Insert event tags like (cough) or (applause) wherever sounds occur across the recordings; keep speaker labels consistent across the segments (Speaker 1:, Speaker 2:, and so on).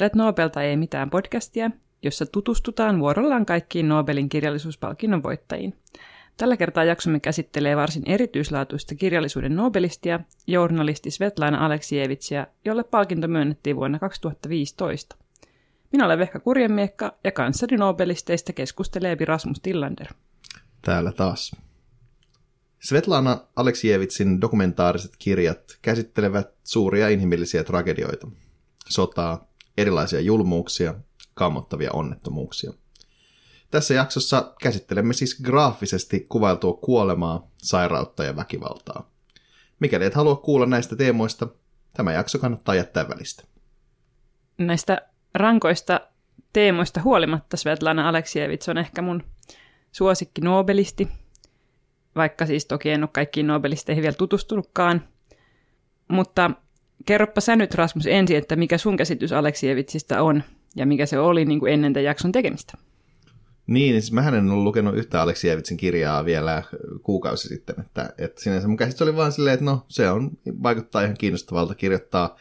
Speaker 1: Kuuntelet Nobelta ei mitään podcastia, jossa tutustutaan vuorollaan kaikkiin Nobelin kirjallisuuspalkinnon voittajiin. Tällä kertaa jaksomme käsittelee varsin erityislaatuista kirjallisuuden Nobelistia, journalisti Svetlana Aleksievitsiä, jolle palkinto myönnettiin vuonna 2015. Minä olen Vehka Kurjemiekka ja kanssani Nobelisteista keskustelee Rasmus Tillander.
Speaker 2: Täällä taas. Svetlana Aleksievitsin dokumentaariset kirjat käsittelevät suuria inhimillisiä tragedioita. Sotaa, erilaisia julmuuksia, kammottavia onnettomuuksia. Tässä jaksossa käsittelemme siis graafisesti kuvailtua kuolemaa, sairautta ja väkivaltaa. Mikäli et halua kuulla näistä teemoista, tämä jakso kannattaa jättää välistä.
Speaker 1: Näistä rankoista teemoista huolimatta Svetlana Aleksievits on ehkä mun suosikki Nobelisti, vaikka siis toki en ole kaikkiin Nobelisteihin vielä tutustunutkaan. Mutta kerropa sä nyt Rasmus ensin, että mikä sun käsitys Aleksievitsistä on ja mikä se oli niin kuin ennen tämän jakson tekemistä.
Speaker 2: Niin, siis mä en ollut lukenut yhtä Aleksievitsin kirjaa vielä kuukausi sitten, että, että sinänsä mun käsitys oli vaan silleen, että no se on, vaikuttaa ihan kiinnostavalta kirjoittaa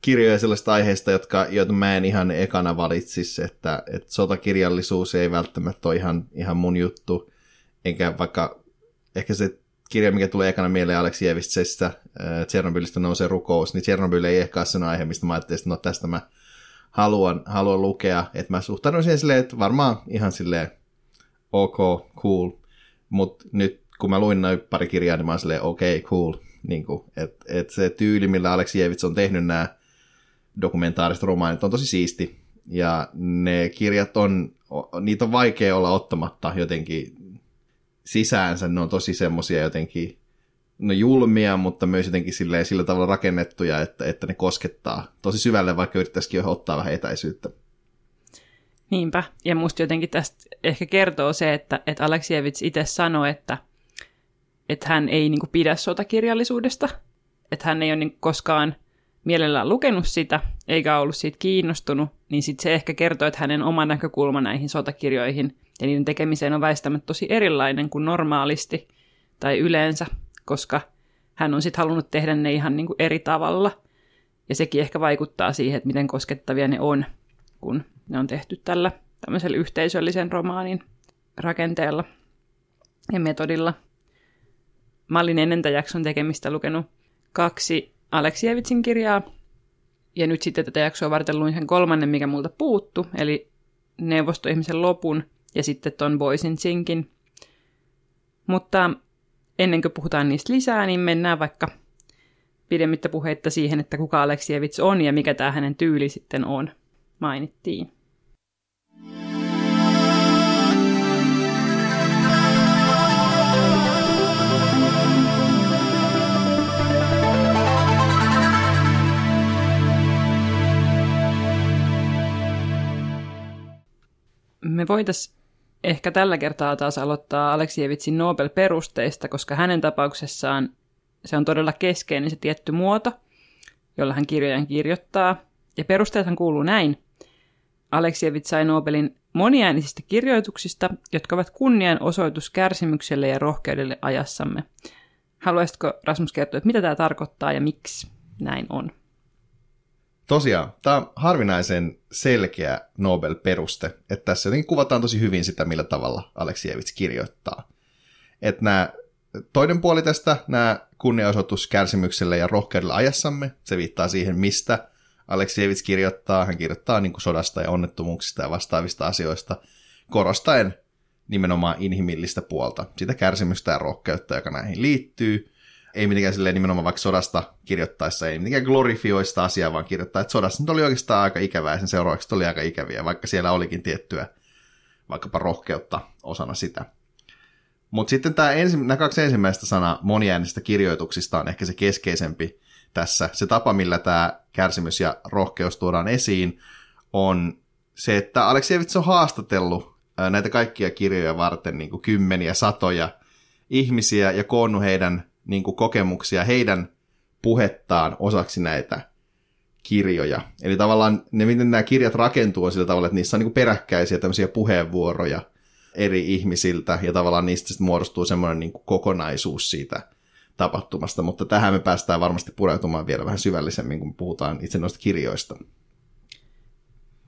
Speaker 2: kirjoja sellaista aiheista, jotka, joita mä en ihan ekana valitsisi, että, että sotakirjallisuus ei välttämättä ole ihan, ihan mun juttu, enkä vaikka ehkä se kirja, mikä tulee ekana mieleen Aleksievitsestä, Tsernobylistä nousee rukous, niin Tsernobyl ei ehkä ole sen aihe, mistä mä ajattelin, että no tästä mä haluan, haluan lukea, että mä suhtaudun siihen silleen, että varmaan ihan silleen ok, cool, mutta nyt kun mä luin noin pari kirjaa, niin mä oon silleen okay, cool, niin että et se tyyli, millä Aleksievits on tehnyt nämä dokumentaariset romaanit on tosi siisti, ja ne kirjat on, niitä on vaikea olla ottamatta jotenkin sisäänsä, ne on tosi semmosia jotenkin no julmia, mutta myös jotenkin silleen, sillä tavalla rakennettuja, että, että ne koskettaa tosi syvälle, vaikka yrittäisikin ottaa vähän etäisyyttä.
Speaker 1: Niinpä, ja musta jotenkin tästä ehkä kertoo se, että, että Aleksievits itse sanoi, että, että hän ei niin kuin, pidä sotakirjallisuudesta, että hän ei ole niin koskaan mielellään lukenut sitä, eikä ollut siitä kiinnostunut, niin sit se ehkä kertoo, että hänen oma näkökulma näihin sotakirjoihin ja niiden tekemiseen on väistämättä tosi erilainen kuin normaalisti tai yleensä, koska hän on sitten halunnut tehdä ne ihan niin kuin eri tavalla. Ja sekin ehkä vaikuttaa siihen, että miten koskettavia ne on, kun ne on tehty tällä tämmöisellä yhteisöllisen romaanin rakenteella ja metodilla. Mä olin ennen tämän jakson tekemistä lukenut kaksi Aleksievitsin kirjaa, ja nyt sitten tätä jaksoa varten luin sen kolmannen, mikä multa puuttu, eli Neuvostoihmisen lopun ja sitten ton Boysin Sinkin. Mutta ennen kuin puhutaan niistä lisää, niin mennään vaikka pidemmittä puheitta siihen, että kuka Aleksievits on ja mikä tämä hänen tyyli sitten on, mainittiin. Me voitaisiin ehkä tällä kertaa taas aloittaa Aleksievitsin Nobel-perusteista, koska hänen tapauksessaan se on todella keskeinen se tietty muoto, jolla hän kirjojen kirjoittaa. Ja perusteethan kuuluu näin. Aleksievits sai Nobelin moniäänisistä kirjoituksista, jotka ovat kunnian osoitus kärsimykselle ja rohkeudelle ajassamme. Haluaisitko Rasmus kertoa, että mitä tämä tarkoittaa ja miksi näin on?
Speaker 2: Tosiaan, tämä on harvinaisen selkeä Nobel-peruste, että tässä jotenkin kuvataan tosi hyvin sitä, millä tavalla Aleksievits kirjoittaa. Että nämä, toinen puoli tästä, nämä kunniaosoitus kärsimykselle ja rohkeudelle ajassamme, se viittaa siihen, mistä Aleksievits kirjoittaa. Hän kirjoittaa niin kuin sodasta ja onnettomuuksista ja vastaavista asioista, korostaen nimenomaan inhimillistä puolta, sitä kärsimystä ja rohkeutta, joka näihin liittyy – ei mitenkään silleen nimenomaan vaikka sodasta kirjoittaessa, ei mitenkään glorifioi sitä asiaa, vaan kirjoittaa, että sodassa nyt oli oikeastaan aika ikävää ja sen seuraavaksi oli aika ikäviä, vaikka siellä olikin tiettyä vaikkapa rohkeutta osana sitä. Mutta sitten tämä ensi, nämä kaksi ensimmäistä sanaa moniäänisistä kirjoituksista on ehkä se keskeisempi tässä. Se tapa, millä tämä kärsimys ja rohkeus tuodaan esiin, on se, että Aleksievits on haastatellut näitä kaikkia kirjoja varten niin kuin kymmeniä, satoja ihmisiä ja koonnut heidän niin kuin kokemuksia heidän puhettaan osaksi näitä kirjoja. Eli tavallaan ne, miten nämä kirjat rakentuu on sillä tavalla, että niissä on niin kuin peräkkäisiä tämmöisiä puheenvuoroja eri ihmisiltä, ja tavallaan niistä sitten muodostuu semmoinen niin kuin kokonaisuus siitä tapahtumasta, mutta tähän me päästään varmasti pureutumaan vielä vähän syvällisemmin, kun puhutaan itse noista kirjoista.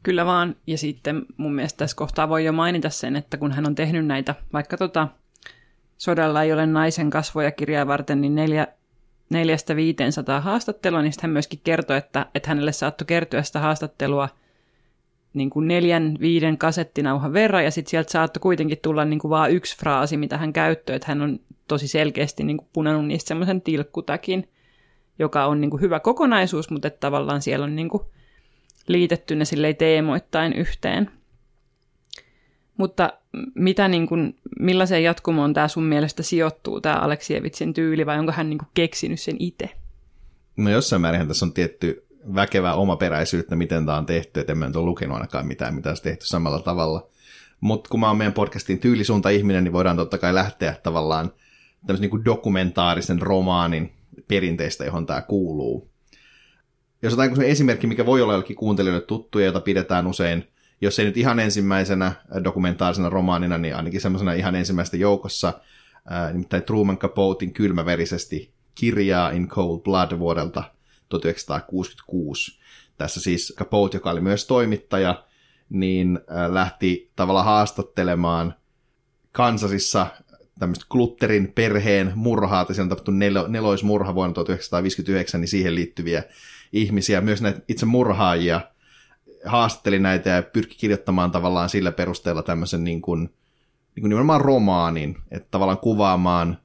Speaker 1: Kyllä vaan. Ja sitten mun mielestä tässä kohtaa voi jo mainita sen, että kun hän on tehnyt näitä, vaikka tota, Sodalla ei ole naisen kasvoja kirjaa varten, niin neljä, neljästä 500 haastattelua, niin hän myöskin kertoi, että, että hänelle saattoi kertyä sitä haastattelua niin kuin neljän, viiden kasettinauhan verran, ja sitten sieltä saattoi kuitenkin tulla niin kuin vaan yksi fraasi, mitä hän käyttää, että hän on tosi selkeästi niin kuin punannut niistä semmoisen tilkkutakin, joka on niin kuin hyvä kokonaisuus, mutta että tavallaan siellä on niin kuin liitetty ne teemoittain yhteen. Mutta mitä niin kuin, millaiseen jatkumoon tämä sun mielestä sijoittuu, tämä Aleksievitsin tyyli, vai onko hän niin kuin keksinyt sen itse?
Speaker 2: No jossain määrin tässä on tietty väkevää omaperäisyyttä, miten tämä on tehty, että en ole lukenut ainakaan mitään, mitä olisi tehty samalla tavalla. Mutta kun mä oon meidän podcastin tyylisuunta ihminen, niin voidaan totta kai lähteä tavallaan tämmöisen niin kuin dokumentaarisen romaanin perinteistä, johon tämä kuuluu. Jos otetaan esimerkki, mikä voi olla jollekin kuuntelijoille tuttu ja jota pidetään usein, jos ei nyt ihan ensimmäisenä dokumentaarisena romaanina, niin ainakin semmoisena ihan ensimmäistä joukossa, ää, nimittäin Truman Capotein kylmäverisesti kirjaa In Cold Blood vuodelta 1966. Tässä siis Capote, joka oli myös toimittaja, niin lähti tavallaan haastattelemaan Kansasissa tämmöistä Glutterin perheen murhaa, että siellä on tapahtunut nel- neloismurha vuonna 1959, niin siihen liittyviä ihmisiä, myös näitä itse murhaajia, haastatteli näitä ja pyrki kirjoittamaan tavallaan sillä perusteella tämmöisen niin kuin, niin kuin nimenomaan romaanin, että tavallaan kuvaamaan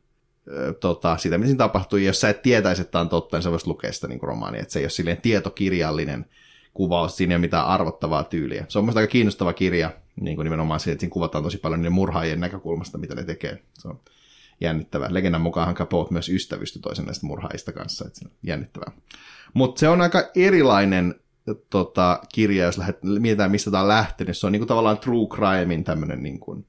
Speaker 2: tota, sitä, mitä siinä tapahtui. Jos sä et tietäisi, että tämä on totta, niin sä voisit lukea sitä niin romaania. Että se ei ole silleen tietokirjallinen kuvaus, siinä ei ole mitään arvottavaa tyyliä. Se on mielestäni aika kiinnostava kirja, niin kuin nimenomaan siitä, että siinä kuvataan tosi paljon niiden murhaajien näkökulmasta, mitä ne tekee. Se on jännittävää. Legendan mukaan Capote myös ystävystyi toisen näistä murhaajista kanssa, että se on jännittävää. Mutta se on aika erilainen tota, kirja, jos lähdet, mietitään, mistä tämä on lähtenyt. Se on niin kuin, tavallaan true crimein tämmöinen niin kuin,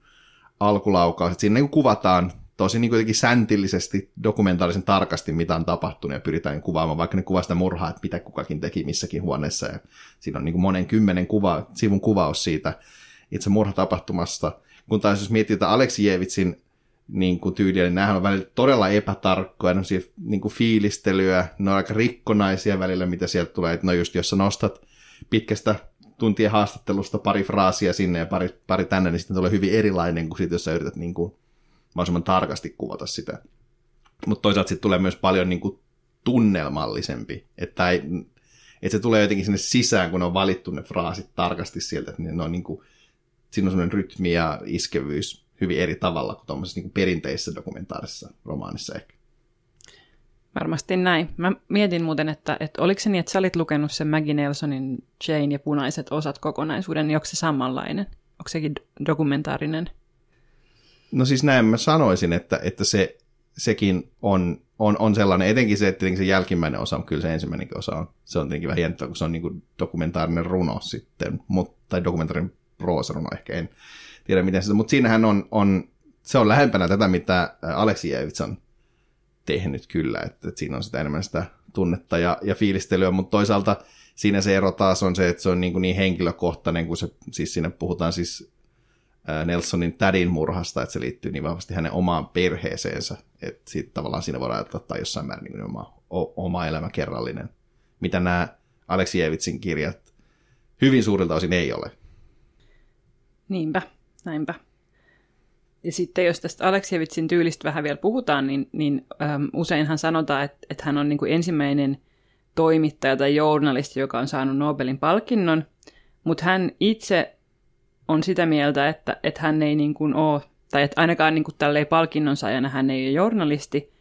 Speaker 2: alkulaukaus. Että siinä niin kuin, kuvataan tosi niin kuitenkin säntillisesti, dokumentaalisen tarkasti, mitä on tapahtunut, ja pyritään kuvaamaan vaikka ne kuvaa sitä murhaa, että mitä kukakin teki missäkin huoneessa, ja siinä on niin kuin monen kymmenen kuva, sivun kuvaus siitä itse murhatapahtumasta, kun taas jos mietitään Aleksijevitsin niin kuin tyyliä, niin nämähän on välillä todella epätarkkoja, niin kuin fiilistelyä, ne on aika rikkonaisia välillä, mitä sieltä tulee, että no just jos sä nostat pitkästä tuntien haastattelusta pari fraasia sinne ja pari, pari tänne, niin sitten tulee hyvin erilainen kuin sit, jos sä yrität niin kuin mahdollisimman tarkasti kuvata sitä. Mutta toisaalta sitten tulee myös paljon niin kuin tunnelmallisempi, että, ei, että se tulee jotenkin sinne sisään, kun on valittu ne fraasit tarkasti sieltä, että ne on niin kuin, siinä on semmoinen rytmi ja iskevyys hyvin eri tavalla kuin tuommoisessa niin perinteisessä dokumentaarisessa romaanissa ehkä.
Speaker 1: Varmasti näin. Mä mietin muuten, että, että oliko se niin, että sä olit lukenut sen Maggie Nelsonin Jane ja punaiset osat kokonaisuuden, niin onko se samanlainen? Onko sekin dokumentaarinen?
Speaker 2: No siis näin mä sanoisin, että, että se, sekin on, on, on sellainen, etenkin se, että se jälkimmäinen osa on kyllä se ensimmäinenkin osa on, se on tietenkin vähän jännittävä, kun se on niin dokumentaarinen runo sitten, mutta, tai dokumentaarinen proosaruno ehkä, en tiedä miten se, mutta siinähän on, on, se on lähempänä tätä, mitä Aleksijevits on tehnyt kyllä, että, että siinä on sitä enemmän sitä tunnetta ja, ja fiilistelyä, mutta toisaalta siinä se ero taas on se, että se on niin, kuin niin henkilökohtainen, kun se, siis siinä puhutaan siis Nelsonin tädin murhasta, että se liittyy niin vahvasti hänen omaan perheeseensä, että siitä tavallaan siinä voidaan että jossain määrin niin oma, oma elämä kerrallinen, mitä nämä Aleksijevitsin kirjat hyvin suurilta osin ei ole.
Speaker 1: Niinpä, näinpä. Ja sitten jos tästä Aleksijevitsin tyylistä vähän vielä puhutaan, niin, niin äm, useinhan sanotaan, että, että hän on niin kuin ensimmäinen toimittaja tai journalisti, joka on saanut Nobelin palkinnon, mutta hän itse on sitä mieltä, että, että hän ei niin kuin ole, tai että ainakaan niin tälleen palkinnon saajana hän ei ole journalisti,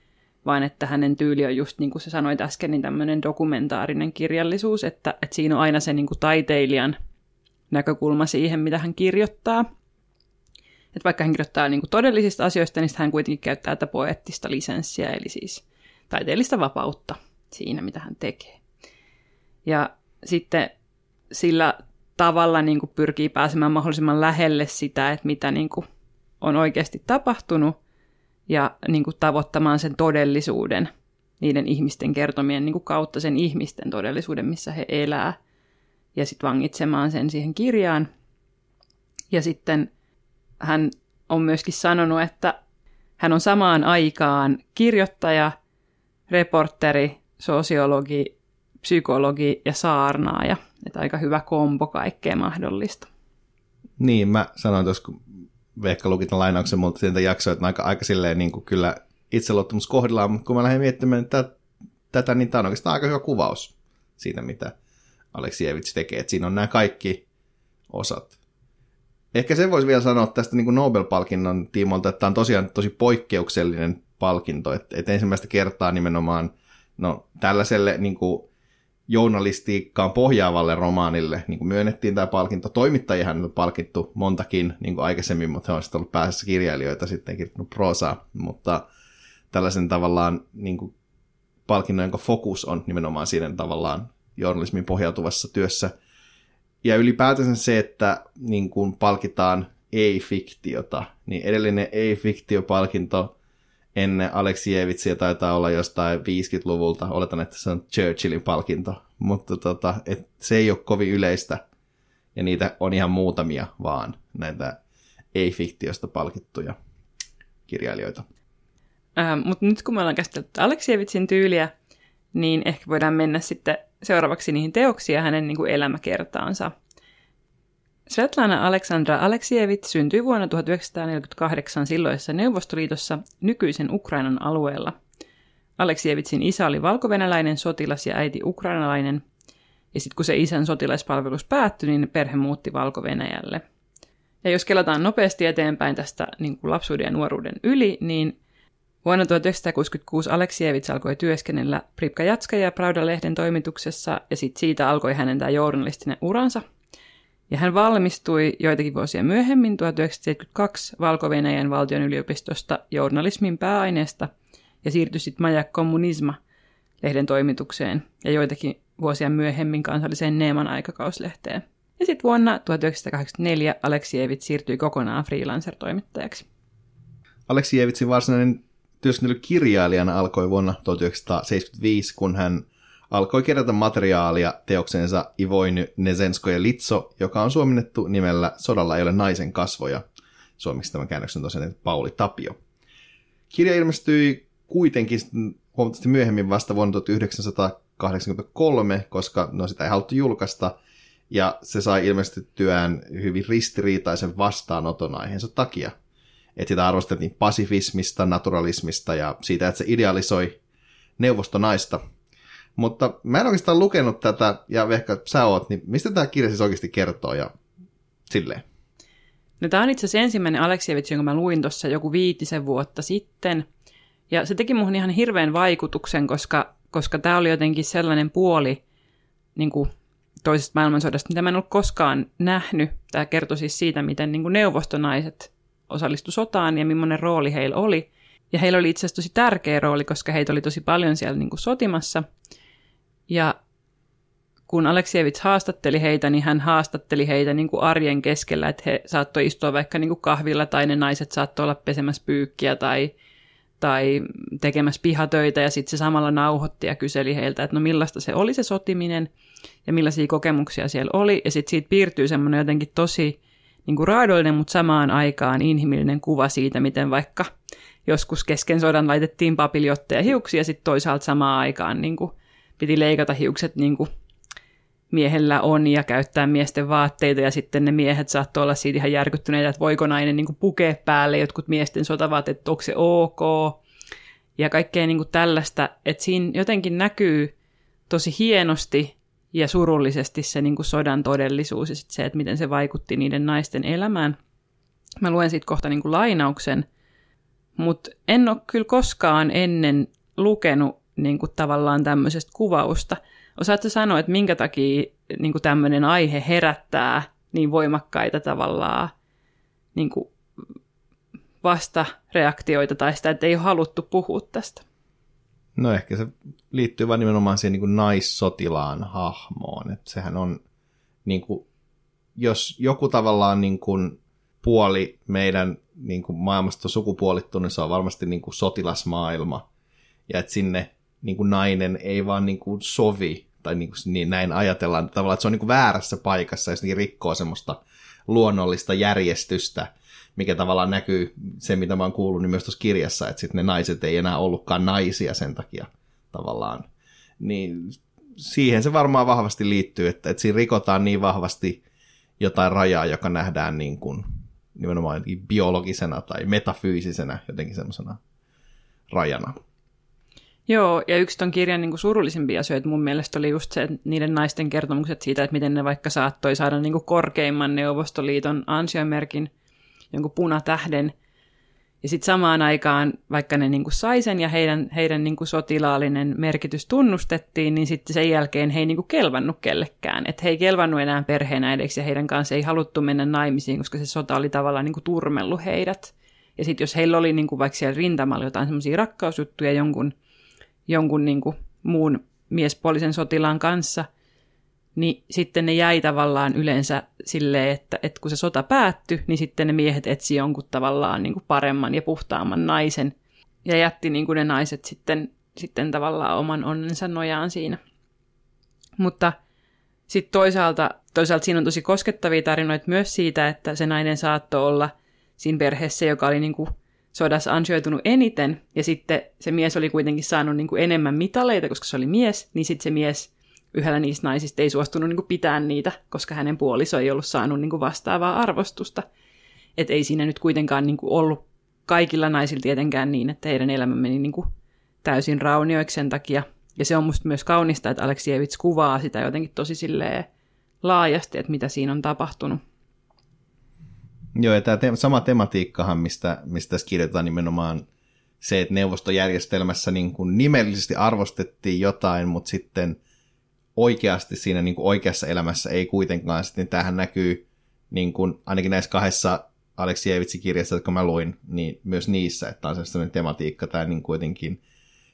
Speaker 1: vaan että hänen tyyli on just niin kuin sä sanoit äsken, niin tämmöinen dokumentaarinen kirjallisuus, että, että siinä on aina se niin kuin taiteilijan näkökulma siihen, mitä hän kirjoittaa. Että vaikka hän kirjoittaa niin kuin todellisista asioista, niin hän kuitenkin käyttää tätä poettista lisenssiä, eli siis taiteellista vapautta siinä, mitä hän tekee. Ja sitten sillä tavalla niin kuin pyrkii pääsemään mahdollisimman lähelle sitä, että mitä niin kuin on oikeasti tapahtunut ja niin kuin tavoittamaan sen todellisuuden niiden ihmisten kertomien niin kuin kautta sen ihmisten todellisuuden, missä he elää ja sitten vangitsemaan sen siihen kirjaan. Ja sitten hän on myöskin sanonut, että hän on samaan aikaan kirjoittaja, reporteri, sosiologi, psykologi ja saarnaaja. Että aika hyvä kompo kaikkea mahdollista.
Speaker 2: Niin, mä sanoin tuossa, kun Veikka luki tämän lainauksen multa sieltä jaksoa, että aika, aika silleen niin kuin kyllä itseluottamus kohdillaan, mutta kun mä lähdin miettimään tätä, tätä, niin tämä on oikeastaan aika hyvä kuvaus siitä, mitä Aleksievits tekee. Että siinä on nämä kaikki osat. Ehkä sen voisi vielä sanoa tästä niin kuin Nobel-palkinnon tiimolta, että tämä on tosiaan tosi poikkeuksellinen palkinto, että, että ensimmäistä kertaa nimenomaan no, tällaiselle niin kuin, journalistiikkaan pohjaavalle romaanille niin kuin myönnettiin tämä palkinto. Toimittajihan on palkittu montakin niin kuin aikaisemmin, mutta he on sitten ollut päässä kirjailijoita sitten kirjoittanut prosaa, mutta tällaisen tavallaan niin kuin, palkinnon, jonka fokus on nimenomaan siinä tavallaan journalismin pohjautuvassa työssä. Ja ylipäätänsä se, että niin kuin palkitaan ei-fiktiota, niin edellinen ei-fiktiopalkinto ennen Aleksievitsiä taitaa olla jostain 50-luvulta. Oletan, että se on Churchillin palkinto, mutta tota, et se ei ole kovin yleistä. Ja niitä on ihan muutamia vaan, näitä ei-fiktiosta palkittuja kirjailijoita.
Speaker 1: Äh, mutta nyt kun me ollaan käsitelty Aleksievitsin tyyliä, niin ehkä voidaan mennä sitten seuraavaksi niihin teoksiin ja hänen niin kuin elämäkertaansa. Svetlana Aleksandra Aleksievit syntyi vuonna 1948 silloisessa Neuvostoliitossa nykyisen Ukrainan alueella. Aleksievitsin isä oli valkovenäläinen sotilas ja äiti ukrainalainen, ja sitten kun se isän sotilaspalvelus päättyi, niin perhe muutti valko -Venäjälle. Ja jos kelataan nopeasti eteenpäin tästä niin kuin lapsuuden ja nuoruuden yli, niin vuonna 1966 Aleksievits alkoi työskennellä Pripka Jatska ja Pravda-lehden toimituksessa, ja sitten siitä alkoi hänen tämä journalistinen uransa – ja hän valmistui joitakin vuosia myöhemmin 1972 valko valtion yliopistosta journalismin pääaineesta ja siirtyi sitten Maja Kommunisma lehden toimitukseen ja joitakin vuosia myöhemmin kansalliseen Neeman aikakauslehteen. Ja sitten vuonna 1984 Aleksievit siirtyi kokonaan freelancer-toimittajaksi.
Speaker 2: Aleksievitsin varsinainen työskentely kirjailijana alkoi vuonna 1975, kun hän alkoi kerätä materiaalia teoksensa Ivoiny Nezenskoja Litso, joka on suomennettu nimellä Sodalla ei ole naisen kasvoja. Suomeksi tämän käännöksen on tosiaan Pauli Tapio. Kirja ilmestyi kuitenkin huomattavasti myöhemmin vasta vuonna 1983, koska no sitä ei haluttu julkaista, ja se sai ilmestettyään hyvin ristiriitaisen vastaanoton aiheensa takia. Että sitä arvostettiin pasifismista, naturalismista ja siitä, että se idealisoi neuvostonaista – mutta mä en oikeastaan lukenut tätä, ja ehkä sä oot, niin mistä tämä kirja siis oikeasti kertoo ja silleen?
Speaker 1: No tämä on itse asiassa ensimmäinen Aleksievits, jonka mä luin tuossa joku viitisen vuotta sitten. Ja se teki muhun ihan hirveän vaikutuksen, koska, koska tämä oli jotenkin sellainen puoli niin kuin toisesta maailmansodasta, mitä mä en ollut koskaan nähnyt. Tämä kertoi siis siitä, miten niin kuin neuvostonaiset osallistu sotaan ja millainen rooli heillä oli. Ja heillä oli itse asiassa tosi tärkeä rooli, koska heitä oli tosi paljon siellä niin kuin sotimassa – ja kun Aleksievits haastatteli heitä, niin hän haastatteli heitä niin kuin arjen keskellä, että he saattoi istua vaikka niin kuin kahvilla tai ne naiset saattoi olla pesemässä pyykkiä tai, tai tekemässä pihatöitä ja sitten se samalla nauhoitti ja kyseli heiltä, että no millaista se oli se sotiminen ja millaisia kokemuksia siellä oli. Ja sitten siitä piirtyy semmoinen jotenkin tosi niin kuin raadollinen, mutta samaan aikaan inhimillinen kuva siitä, miten vaikka joskus kesken sodan laitettiin papiljotteja hiuksia ja sitten toisaalta samaan aikaan niin kuin piti leikata hiukset niin kuin miehellä on ja käyttää miesten vaatteita ja sitten ne miehet saattoi olla siitä ihan järkyttyneitä, että voiko nainen niin pukea päälle jotkut miesten sotavaatteet, että onko se ok. Ja kaikkea niin kuin tällaista, että siinä jotenkin näkyy tosi hienosti ja surullisesti se niin kuin sodan todellisuus ja sit se, että miten se vaikutti niiden naisten elämään. Mä luen siitä kohta niin kuin lainauksen, mutta en ole kyllä koskaan ennen lukenut niin kuin tavallaan tämmöisestä kuvausta. Osaatko sanoa, että minkä takia niin kuin tämmöinen aihe herättää niin voimakkaita tavallaan niin kuin vastareaktioita tai sitä, että ei ole haluttu puhua tästä?
Speaker 2: No ehkä se liittyy vain nimenomaan siihen niin naissotilaan hahmoon. Että sehän on, niin kuin, jos joku tavallaan niin kuin puoli meidän niin kuin maailmasta on sukupuolittunut, niin se on varmasti niin kuin sotilasmaailma. Ja että sinne niin kuin nainen ei vaan niin kuin sovi, tai niin kuin, niin näin ajatellaan tavallaan, että se on niin kuin väärässä paikassa ja se rikkoo semmoista luonnollista järjestystä, mikä tavallaan näkyy se, mitä mä oon kuullut, niin myös tuossa kirjassa, että sitten ne naiset ei enää ollutkaan naisia sen takia tavallaan. Niin siihen se varmaan vahvasti liittyy, että, että siinä rikotaan niin vahvasti jotain rajaa, joka nähdään niin kuin, nimenomaan biologisena tai metafyysisenä jotenkin semmoisena rajana.
Speaker 1: Joo, ja yksi ton kirjan niin kuin surullisimpia asioita mun mielestä oli just se, että niiden naisten kertomukset siitä, että miten ne vaikka saattoi saada niin kuin korkeimman Neuvostoliiton ansiomerkin, jonkun punatähden, ja sitten samaan aikaan, vaikka ne niin kuin sai sen ja heidän, heidän niin kuin sotilaallinen merkitys tunnustettiin, niin sitten sen jälkeen he ei niin kuin kelvannut kellekään. Että he ei kelvannut enää perheenäideksi ja heidän kanssa ei haluttu mennä naimisiin, koska se sota oli tavallaan niin kuin turmellut heidät. Ja sitten jos heillä oli niin kuin vaikka siellä rintamalla jotain semmoisia rakkausjuttuja jonkun, jonkun niin kuin muun miespuolisen sotilaan kanssa – niin sitten ne jäi tavallaan yleensä silleen, että, että kun se sota päättyi, niin sitten ne miehet etsi jonkun tavallaan niin kuin paremman ja puhtaamman naisen ja jätti niin kuin ne naiset sitten, sitten tavallaan oman onnensa nojaan siinä. Mutta sitten toisaalta, toisaalta siinä on tosi koskettavia tarinoita myös siitä, että se nainen saattoi olla siinä perheessä, joka oli niin kuin sodassa ansioitunut eniten, ja sitten se mies oli kuitenkin saanut niin kuin enemmän mitaleita, koska se oli mies, niin sitten se mies yhdellä niistä naisista ei suostunut niin pitää niitä, koska hänen puoliso ei ollut saanut niin vastaavaa arvostusta. Et ei siinä nyt kuitenkaan niin ollut kaikilla naisilla tietenkään niin, että heidän elämä meni niin täysin raunioiksi sen takia. Ja se on musta myös kaunista, että Aleksievits kuvaa sitä jotenkin tosi silleen laajasti, että mitä siinä on tapahtunut.
Speaker 2: Joo, ja tämä te- sama tematiikkahan, mistä, mistä tässä kirjoitetaan nimenomaan se, että neuvostojärjestelmässä niin kuin nimellisesti arvostettiin jotain, mutta sitten – oikeasti siinä niin kuin oikeassa elämässä ei kuitenkaan. Sitten tämähän näkyy niin kuin, ainakin näissä kahdessa Aleksievitsin kirjassa, jotka mä luin, niin myös niissä, että on sellainen tematiikka tai niin kuitenkin,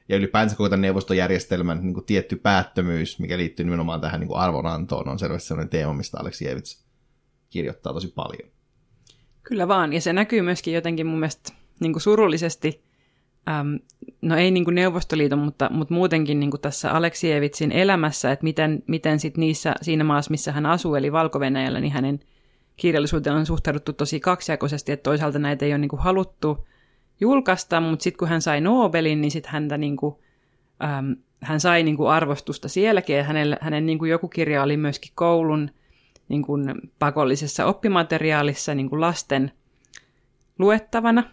Speaker 2: ja ylipäänsä koko tämän neuvostojärjestelmän niin kuin tietty päättömyys, mikä liittyy nimenomaan tähän niin kuin arvonantoon, on selvästi sellainen teema, mistä Aleksievits kirjoittaa tosi paljon.
Speaker 1: Kyllä vaan, ja se näkyy myöskin jotenkin mun mielestä niin kuin surullisesti äm, no ei niin kuin Neuvostoliiton, mutta, mutta muutenkin niin kuin tässä Aleksievitsin elämässä, että miten, miten sit niissä, siinä maassa, missä hän asuu, eli valko niin hänen kirjallisuuteen on suhtauduttu tosi kaksijakoisesti, että toisaalta näitä ei ole niin kuin haluttu julkaista, mutta sitten kun hän sai Nobelin, niin sitten häntä niin kuin, äm, hän sai niin kuin arvostusta sielläkin, ja hänelle, hänen niin kuin joku kirja oli myöskin koulun niin kuin pakollisessa oppimateriaalissa niin kuin lasten luettavana,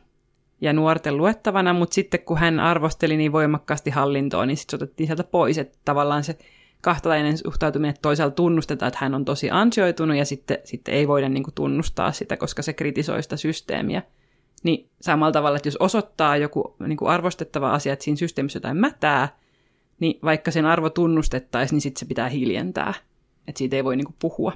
Speaker 1: ja nuorten luettavana, mutta sitten kun hän arvosteli niin voimakkaasti hallintoa, niin sitten se otettiin sieltä pois, että tavallaan se kahtalainen suhtautuminen, että toisaalta tunnustetaan, että hän on tosi ansioitunut ja sitten, sitten ei voida niin kuin tunnustaa sitä, koska se kritisoi sitä systeemiä. Niin samalla tavalla, että jos osoittaa joku niin kuin arvostettava asia, että siinä systeemissä jotain mätää, niin vaikka sen arvo tunnustettaisiin, niin sitten se pitää hiljentää. Että siitä ei voi niin kuin puhua.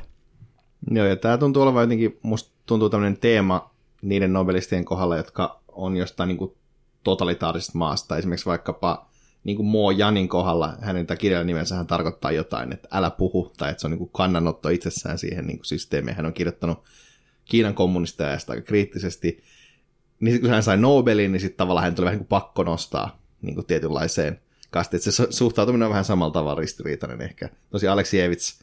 Speaker 2: Joo, ja tämä tuntuu olevan jotenkin, musta tuntuu tämmöinen teema niiden nobelistien kohdalla, jotka on jostain niin kuin totalitaarisesta maasta. Esimerkiksi vaikkapa niin kuin Mo Janin kohdalla, hänen kirjan nimensä hän tarkoittaa jotain, että älä puhu, tai että se on niin kuin kannanotto itsessään siihen niin kuin systeemiin. Hän on kirjoittanut Kiinan kommunisteista aika kriittisesti. Niin sitten kun hän sai Nobelin, niin sitten tavallaan hän tuli vähän niin kuin pakko nostaa niin kuin tietynlaiseen kasti. se suhtautuminen on vähän samalla tavalla ristiriitainen ehkä. Tosi Aleksievits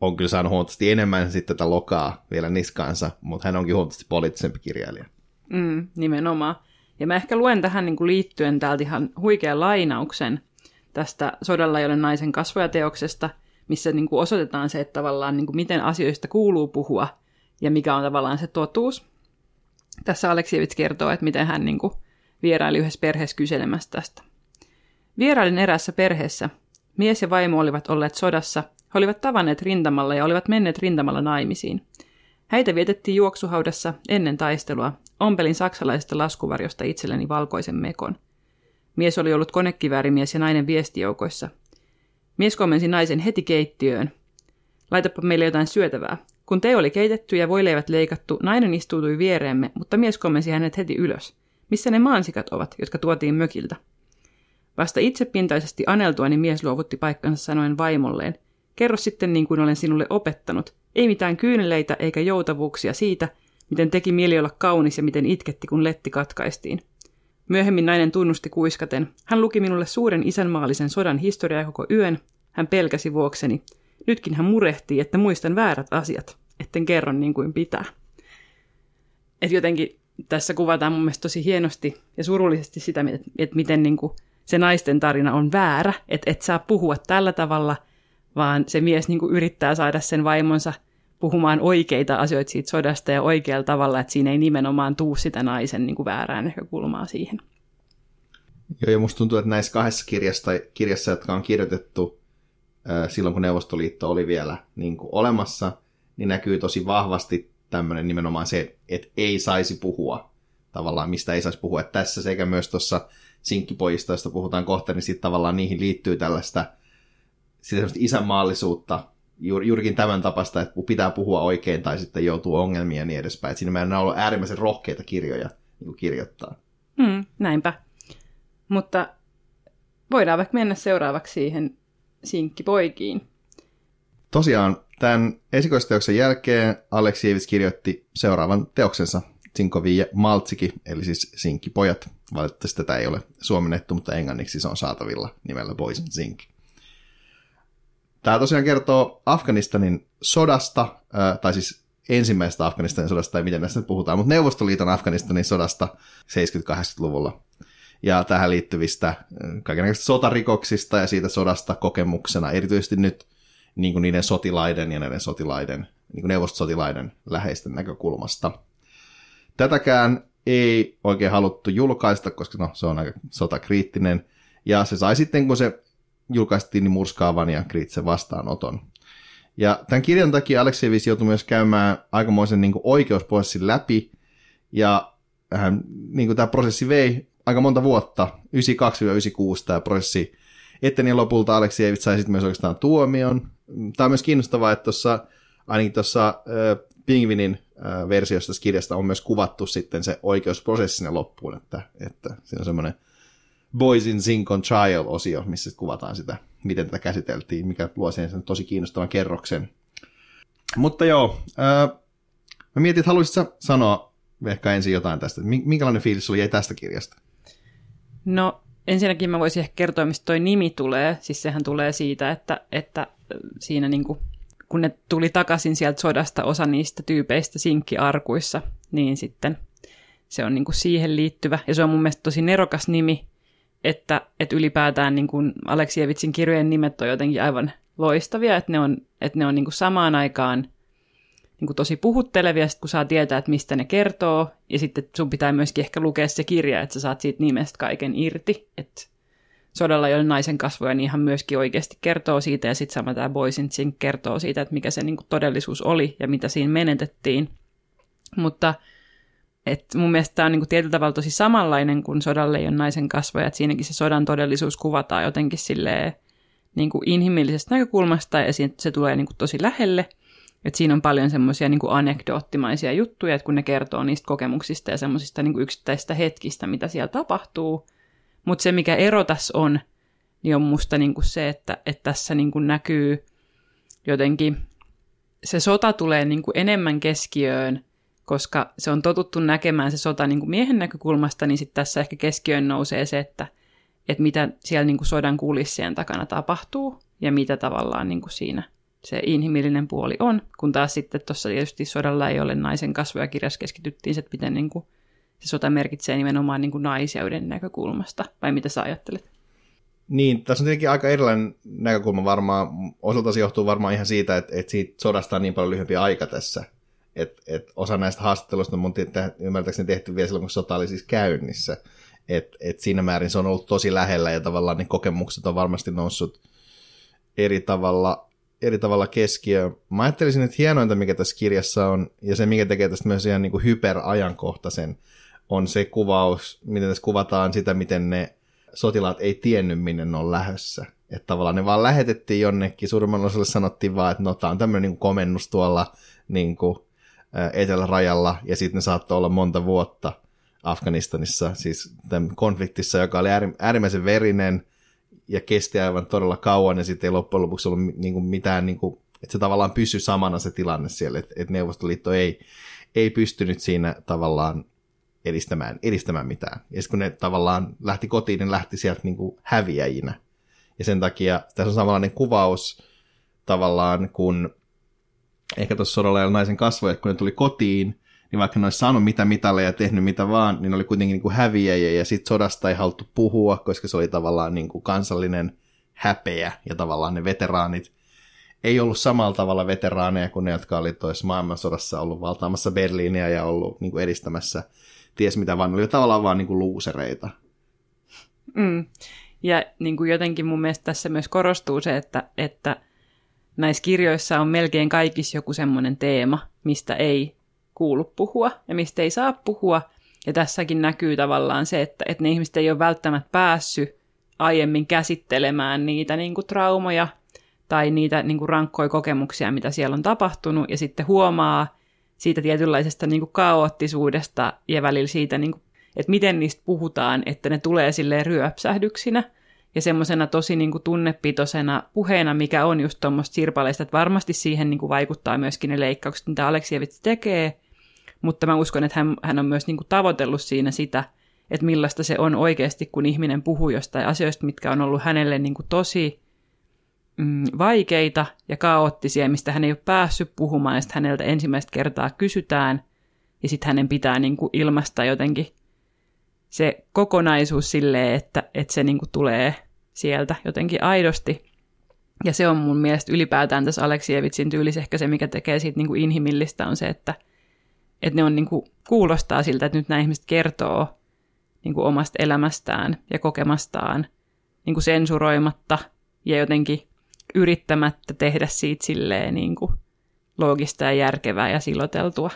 Speaker 2: on kyllä saanut huomattavasti enemmän sitten tätä lokaa vielä niskaansa, mutta hän onkin huomattavasti poliittisempi kirjailija.
Speaker 1: Mm, nimenomaan. Ja mä ehkä luen tähän niin kuin liittyen täältä ihan huikean lainauksen tästä Sodalla ei ole naisen kasvoja teoksesta, missä niin kuin osoitetaan se, että tavallaan niin kuin miten asioista kuuluu puhua ja mikä on tavallaan se totuus. Tässä Aleksievits kertoo, että miten hän niin kuin vieraili yhdessä perheessä kyselemässä tästä. Vierailin erässä perheessä. Mies ja vaimo olivat olleet sodassa, he olivat tavanneet rintamalla ja olivat menneet rintamalla naimisiin. Häitä vietettiin juoksuhaudassa ennen taistelua. Ompelin saksalaisesta laskuvarjosta itselleni valkoisen mekon. Mies oli ollut konekiväärimies ja nainen viestijoukoissa. Mies komensi naisen heti keittiöön. Laitapa meille jotain syötävää. Kun te oli keitetty ja voileivät leikattu, nainen istuutui viereemme, mutta mies komensi hänet heti ylös. Missä ne maansikat ovat, jotka tuotiin mökiltä? Vasta itsepintaisesti aneltuani mies luovutti paikkansa sanoen vaimolleen. Kerro sitten niin kuin olen sinulle opettanut. Ei mitään kyyneleitä eikä joutavuuksia siitä, miten teki mieli olla kaunis ja miten itketti, kun letti katkaistiin. Myöhemmin nainen tunnusti kuiskaten. Hän luki minulle suuren isänmaallisen sodan historiaa koko yön. Hän pelkäsi vuokseni. Nytkin hän murehtii, että muistan väärät asiat, etten kerro niin kuin pitää. Et jotenkin tässä kuvataan mun mielestä tosi hienosti ja surullisesti sitä, että miten niin kuin se naisten tarina on väärä, että et saa puhua tällä tavalla – vaan se mies niin kuin yrittää saada sen vaimonsa puhumaan oikeita asioita siitä sodasta ja oikealla tavalla, että siinä ei nimenomaan tuu sitä naisen niin kuin väärää näkökulmaa siihen.
Speaker 2: Joo, ja musta tuntuu, että näissä kahdessa kirjassa, kirjassa jotka on kirjoitettu silloin, kun Neuvostoliitto oli vielä niin kuin olemassa, niin näkyy tosi vahvasti tämmöinen nimenomaan se, että ei saisi puhua tavallaan, mistä ei saisi puhua. Että tässä sekä myös tuossa sinkkipojista, josta puhutaan kohta, niin sitten tavallaan niihin liittyy tällaista isänmaallisuutta, juurikin tämän tapasta, että pitää puhua oikein tai sitten joutuu ongelmia ja niin edespäin. Et siinä meidän on ollut äärimmäisen rohkeita kirjoja niin kuin kirjoittaa.
Speaker 1: Hmm, näinpä. Mutta voidaan vaikka mennä seuraavaksi siihen sinkkipoikiin.
Speaker 2: Tosiaan tämän esikoisteoksen jälkeen Aleksievits kirjoitti seuraavan teoksensa, Sinkovi ja Maltsiki, eli siis Sinkkipojat. Valitettavasti tätä ei ole suomennettu, mutta englanniksi se on saatavilla nimellä Boys and Sink. Tämä tosiaan kertoo Afganistanin sodasta, tai siis ensimmäisestä Afganistanin sodasta, tai miten näistä nyt puhutaan, mutta Neuvostoliiton Afganistanin sodasta 70-80-luvulla. Ja tähän liittyvistä kaikenlaisista sotarikoksista ja siitä sodasta kokemuksena, erityisesti nyt niin kuin niiden sotilaiden ja näiden sotilaiden, niin kuin neuvostosotilaiden läheisten näkökulmasta. Tätäkään ei oikein haluttu julkaista, koska no, se on aika sotakriittinen. Ja se sai sitten, kun se julkaistiin, niin murskaavan ja kriittisen vastaanoton. Ja tämän kirjan takia Aleksievis joutui myös käymään aikamoisen niin kuin oikeusprosessin läpi, ja hän, niin kuin tämä prosessi vei aika monta vuotta, 92-96 tämä prosessi niin lopulta Aleksievit sai sitten myös oikeastaan tuomion. Tämä on myös kiinnostavaa, että tuossa, ainakin tuossa äh, Pingvinin äh, versiossa tässä kirjasta on myös kuvattu sitten se oikeusprosessi sinne loppuun, että, että siinä on semmoinen Boys in Sinkon Trial-osio, missä kuvataan sitä, miten tätä käsiteltiin, mikä luo sen tosi kiinnostavan kerroksen. Mutta joo, ää, mä mietin, että haluaisitko sanoa ehkä ensin jotain tästä, minkälainen fiilis oli jäi tästä kirjasta?
Speaker 1: No ensinnäkin mä voisin ehkä kertoa, mistä toi nimi tulee. Siis sehän tulee siitä, että, että siinä niinku, kun ne tuli takaisin sieltä sodasta osa niistä tyypeistä sinkkiarkuissa, niin sitten se on niinku siihen liittyvä. Ja se on mun mielestä tosi nerokas nimi, että, että ylipäätään niin kuin Aleksievitsin kirjojen nimet on jotenkin aivan loistavia, että ne on, että ne on niin kuin samaan aikaan niin kuin tosi puhuttelevia, kun saa tietää, että mistä ne kertoo, ja sitten sun pitää myöskin ehkä lukea se kirja, että sä saat siitä nimestä kaiken irti, että sodalla joille naisen kasvoja, niin ihan myöskin oikeasti kertoo siitä, ja sitten sama tämä Boysin Zink kertoo siitä, että mikä se niin kuin todellisuus oli, ja mitä siinä menetettiin. Mutta et mun mielestä tämä on niinku tietyllä tavalla tosi samanlainen kuin sodalle ei ole naisen kasvoja, että siinäkin se sodan todellisuus kuvataan jotenkin silleen niinku inhimillisestä näkökulmasta ja se tulee niinku tosi lähelle. Et siinä on paljon semmoisia niinku anekdoottimaisia juttuja, että kun ne kertoo niistä kokemuksista ja semmoisista niinku yksittäisistä hetkistä, mitä siellä tapahtuu. Mutta se, mikä ero tässä on, niin on musta niinku se, että, että tässä niinku näkyy jotenkin, se sota tulee niinku enemmän keskiöön koska se on totuttu näkemään se sota niin kuin miehen näkökulmasta, niin sitten tässä ehkä keskiöön nousee se, että, että mitä siellä niin kuin sodan kulissien takana tapahtuu ja mitä tavallaan niin kuin siinä se inhimillinen puoli on, kun taas sitten tuossa tietysti sodalla ei ole naisen kasvoja kirjassa keskityttiin, että miten niin kuin se sota merkitsee nimenomaan niin kuin naisjauden näkökulmasta, vai mitä sä ajattelet?
Speaker 2: Niin, tässä on tietenkin aika erilainen näkökulma varmaan. Osalta se johtuu varmaan ihan siitä, että, että siitä sodasta on niin paljon lyhyempi aika tässä et, et osa näistä haastatteluista mun ymmärtääkseni tehty vielä silloin, kun sota oli siis käynnissä. Et, et siinä määrin se on ollut tosi lähellä ja tavallaan ne kokemukset on varmasti noussut eri tavalla, eri tavalla keskiöön. Mä ajattelisin, että hienointa, mikä tässä kirjassa on, ja se, mikä tekee tästä myös ihan niin kuin hyperajankohtaisen, on se kuvaus, miten tässä kuvataan sitä, miten ne sotilaat ei tiennyt, minne ne on lähdössä. Että tavallaan ne vaan lähetettiin jonnekin, suurimman osalle sanottiin vaan, että no tämä on tämmöinen niin komennus tuolla niin kuin etelärajalla, ja sitten ne saattoi olla monta vuotta Afganistanissa, siis tämän konfliktissa, joka oli äärimmäisen verinen ja kesti aivan todella kauan, ja sitten ei loppujen lopuksi ollut niin kuin mitään, niin kuin, että se tavallaan pysyi samana se tilanne siellä, että, että Neuvostoliitto ei, ei pystynyt siinä tavallaan edistämään, edistämään mitään. Ja sitten kun ne tavallaan lähti kotiin, ne lähti sieltä niin kuin häviäjinä. Ja sen takia tässä on samanlainen kuvaus tavallaan, kun ehkä tuossa sodalla ja naisen kasvoja, kun ne tuli kotiin, niin vaikka ne olisi saanut mitä mitalleja ja tehnyt mitä vaan, niin ne oli kuitenkin niin kuin häviäjiä ja sitten sodasta ei haluttu puhua, koska se oli tavallaan niin kuin kansallinen häpeä ja tavallaan ne veteraanit ei ollut samalla tavalla veteraaneja kuin ne, jotka oli toisessa maailmansodassa ollut valtaamassa Berliiniä ja ollut niin kuin edistämässä ties mitä, vaan oli tavallaan vaan niin kuin luusereita.
Speaker 1: Mm. Ja niin kuin jotenkin mun mielestä tässä myös korostuu se, että, että näissä kirjoissa on melkein kaikissa joku semmoinen teema, mistä ei kuulu puhua ja mistä ei saa puhua. Ja tässäkin näkyy tavallaan se, että, että ne ihmiset ei ole välttämättä päässyt aiemmin käsittelemään niitä niin kuin traumoja tai niitä niin kuin rankkoja kokemuksia, mitä siellä on tapahtunut, ja sitten huomaa siitä tietynlaisesta niin kuin kaoottisuudesta ja välillä siitä, niin kuin, että miten niistä puhutaan, että ne tulee silleen ryöpsähdyksinä ja semmoisena tosi niin kuin tunnepitoisena puheena, mikä on just tuommoista sirpaleista, että varmasti siihen niin kuin vaikuttaa myöskin ne leikkaukset, mitä Aleksievits tekee, mutta mä uskon, että hän, hän on myös niin kuin tavoitellut siinä sitä, että millaista se on oikeasti, kun ihminen puhuu jostain asioista, mitkä on ollut hänelle niin kuin tosi mm, vaikeita ja kaoottisia, mistä hän ei ole päässyt puhumaan, ja sitten häneltä ensimmäistä kertaa kysytään, ja sitten hänen pitää niin kuin ilmaista jotenkin se kokonaisuus silleen, että, että se niin kuin tulee sieltä jotenkin aidosti. Ja se on mun mielestä ylipäätään tässä Aleksievitsin tyylissä ehkä se, mikä tekee siitä niin kuin inhimillistä, on se, että, että ne on niin kuin, kuulostaa siltä, että nyt nämä ihmiset kertoo niin kuin omasta elämästään ja kokemastaan niin kuin sensuroimatta ja jotenkin yrittämättä tehdä siitä silleen niin kuin loogista ja järkevää ja siloteltua.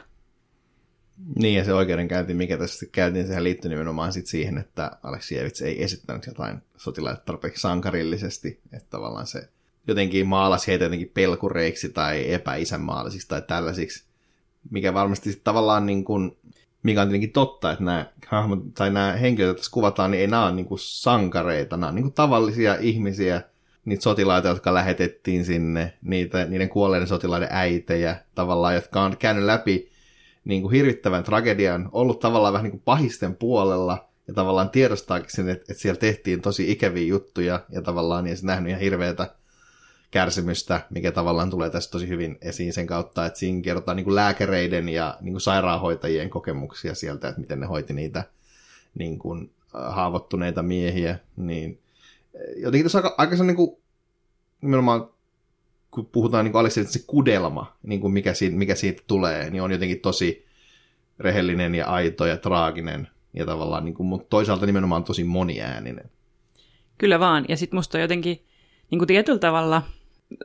Speaker 2: Niin, ja se oikeudenkäynti, mikä tässä käytiin, sehän liittyy nimenomaan sit siihen, että Aleksievits ei esittänyt jotain sotilaita tarpeeksi sankarillisesti, että tavallaan se jotenkin maalasi heitä jotenkin pelkureiksi tai epäisänmaallisiksi tai tällaisiksi, mikä varmasti sit tavallaan niin kuin, mikä on tietenkin totta, että nämä hahmot tai nämä henkilöt, joita tässä kuvataan, niin ei nämä ole niin kuin sankareita, nämä on niin kuin tavallisia ihmisiä, niitä sotilaita, jotka lähetettiin sinne, niitä, niiden kuolleiden sotilaiden äitejä tavallaan, jotka on käynyt läpi niin kuin hirvittävän tragedian, ollut tavallaan vähän niin kuin pahisten puolella ja tavallaan tiedostaakin sen, että, että siellä tehtiin tosi ikäviä juttuja ja tavallaan niin nähnyt ihan hirveätä kärsimystä, mikä tavallaan tulee tässä tosi hyvin esiin sen kautta, että siinä kerrotaan niin kuin lääkäreiden ja niin kuin sairaanhoitajien kokemuksia sieltä, että miten ne hoiti niitä niin kuin, haavoittuneita miehiä, niin jotenkin tässä aika, aika se niin kuin, nimenomaan kun puhutaan niin kuin se kudelma, niin kuin mikä, siitä, mikä siitä tulee, niin on jotenkin tosi rehellinen ja aito ja traaginen, ja tavallaan, niin kuin, mutta toisaalta nimenomaan tosi moniääninen.
Speaker 1: Kyllä vaan, ja sitten musta on jotenkin niin kuin tietyllä tavalla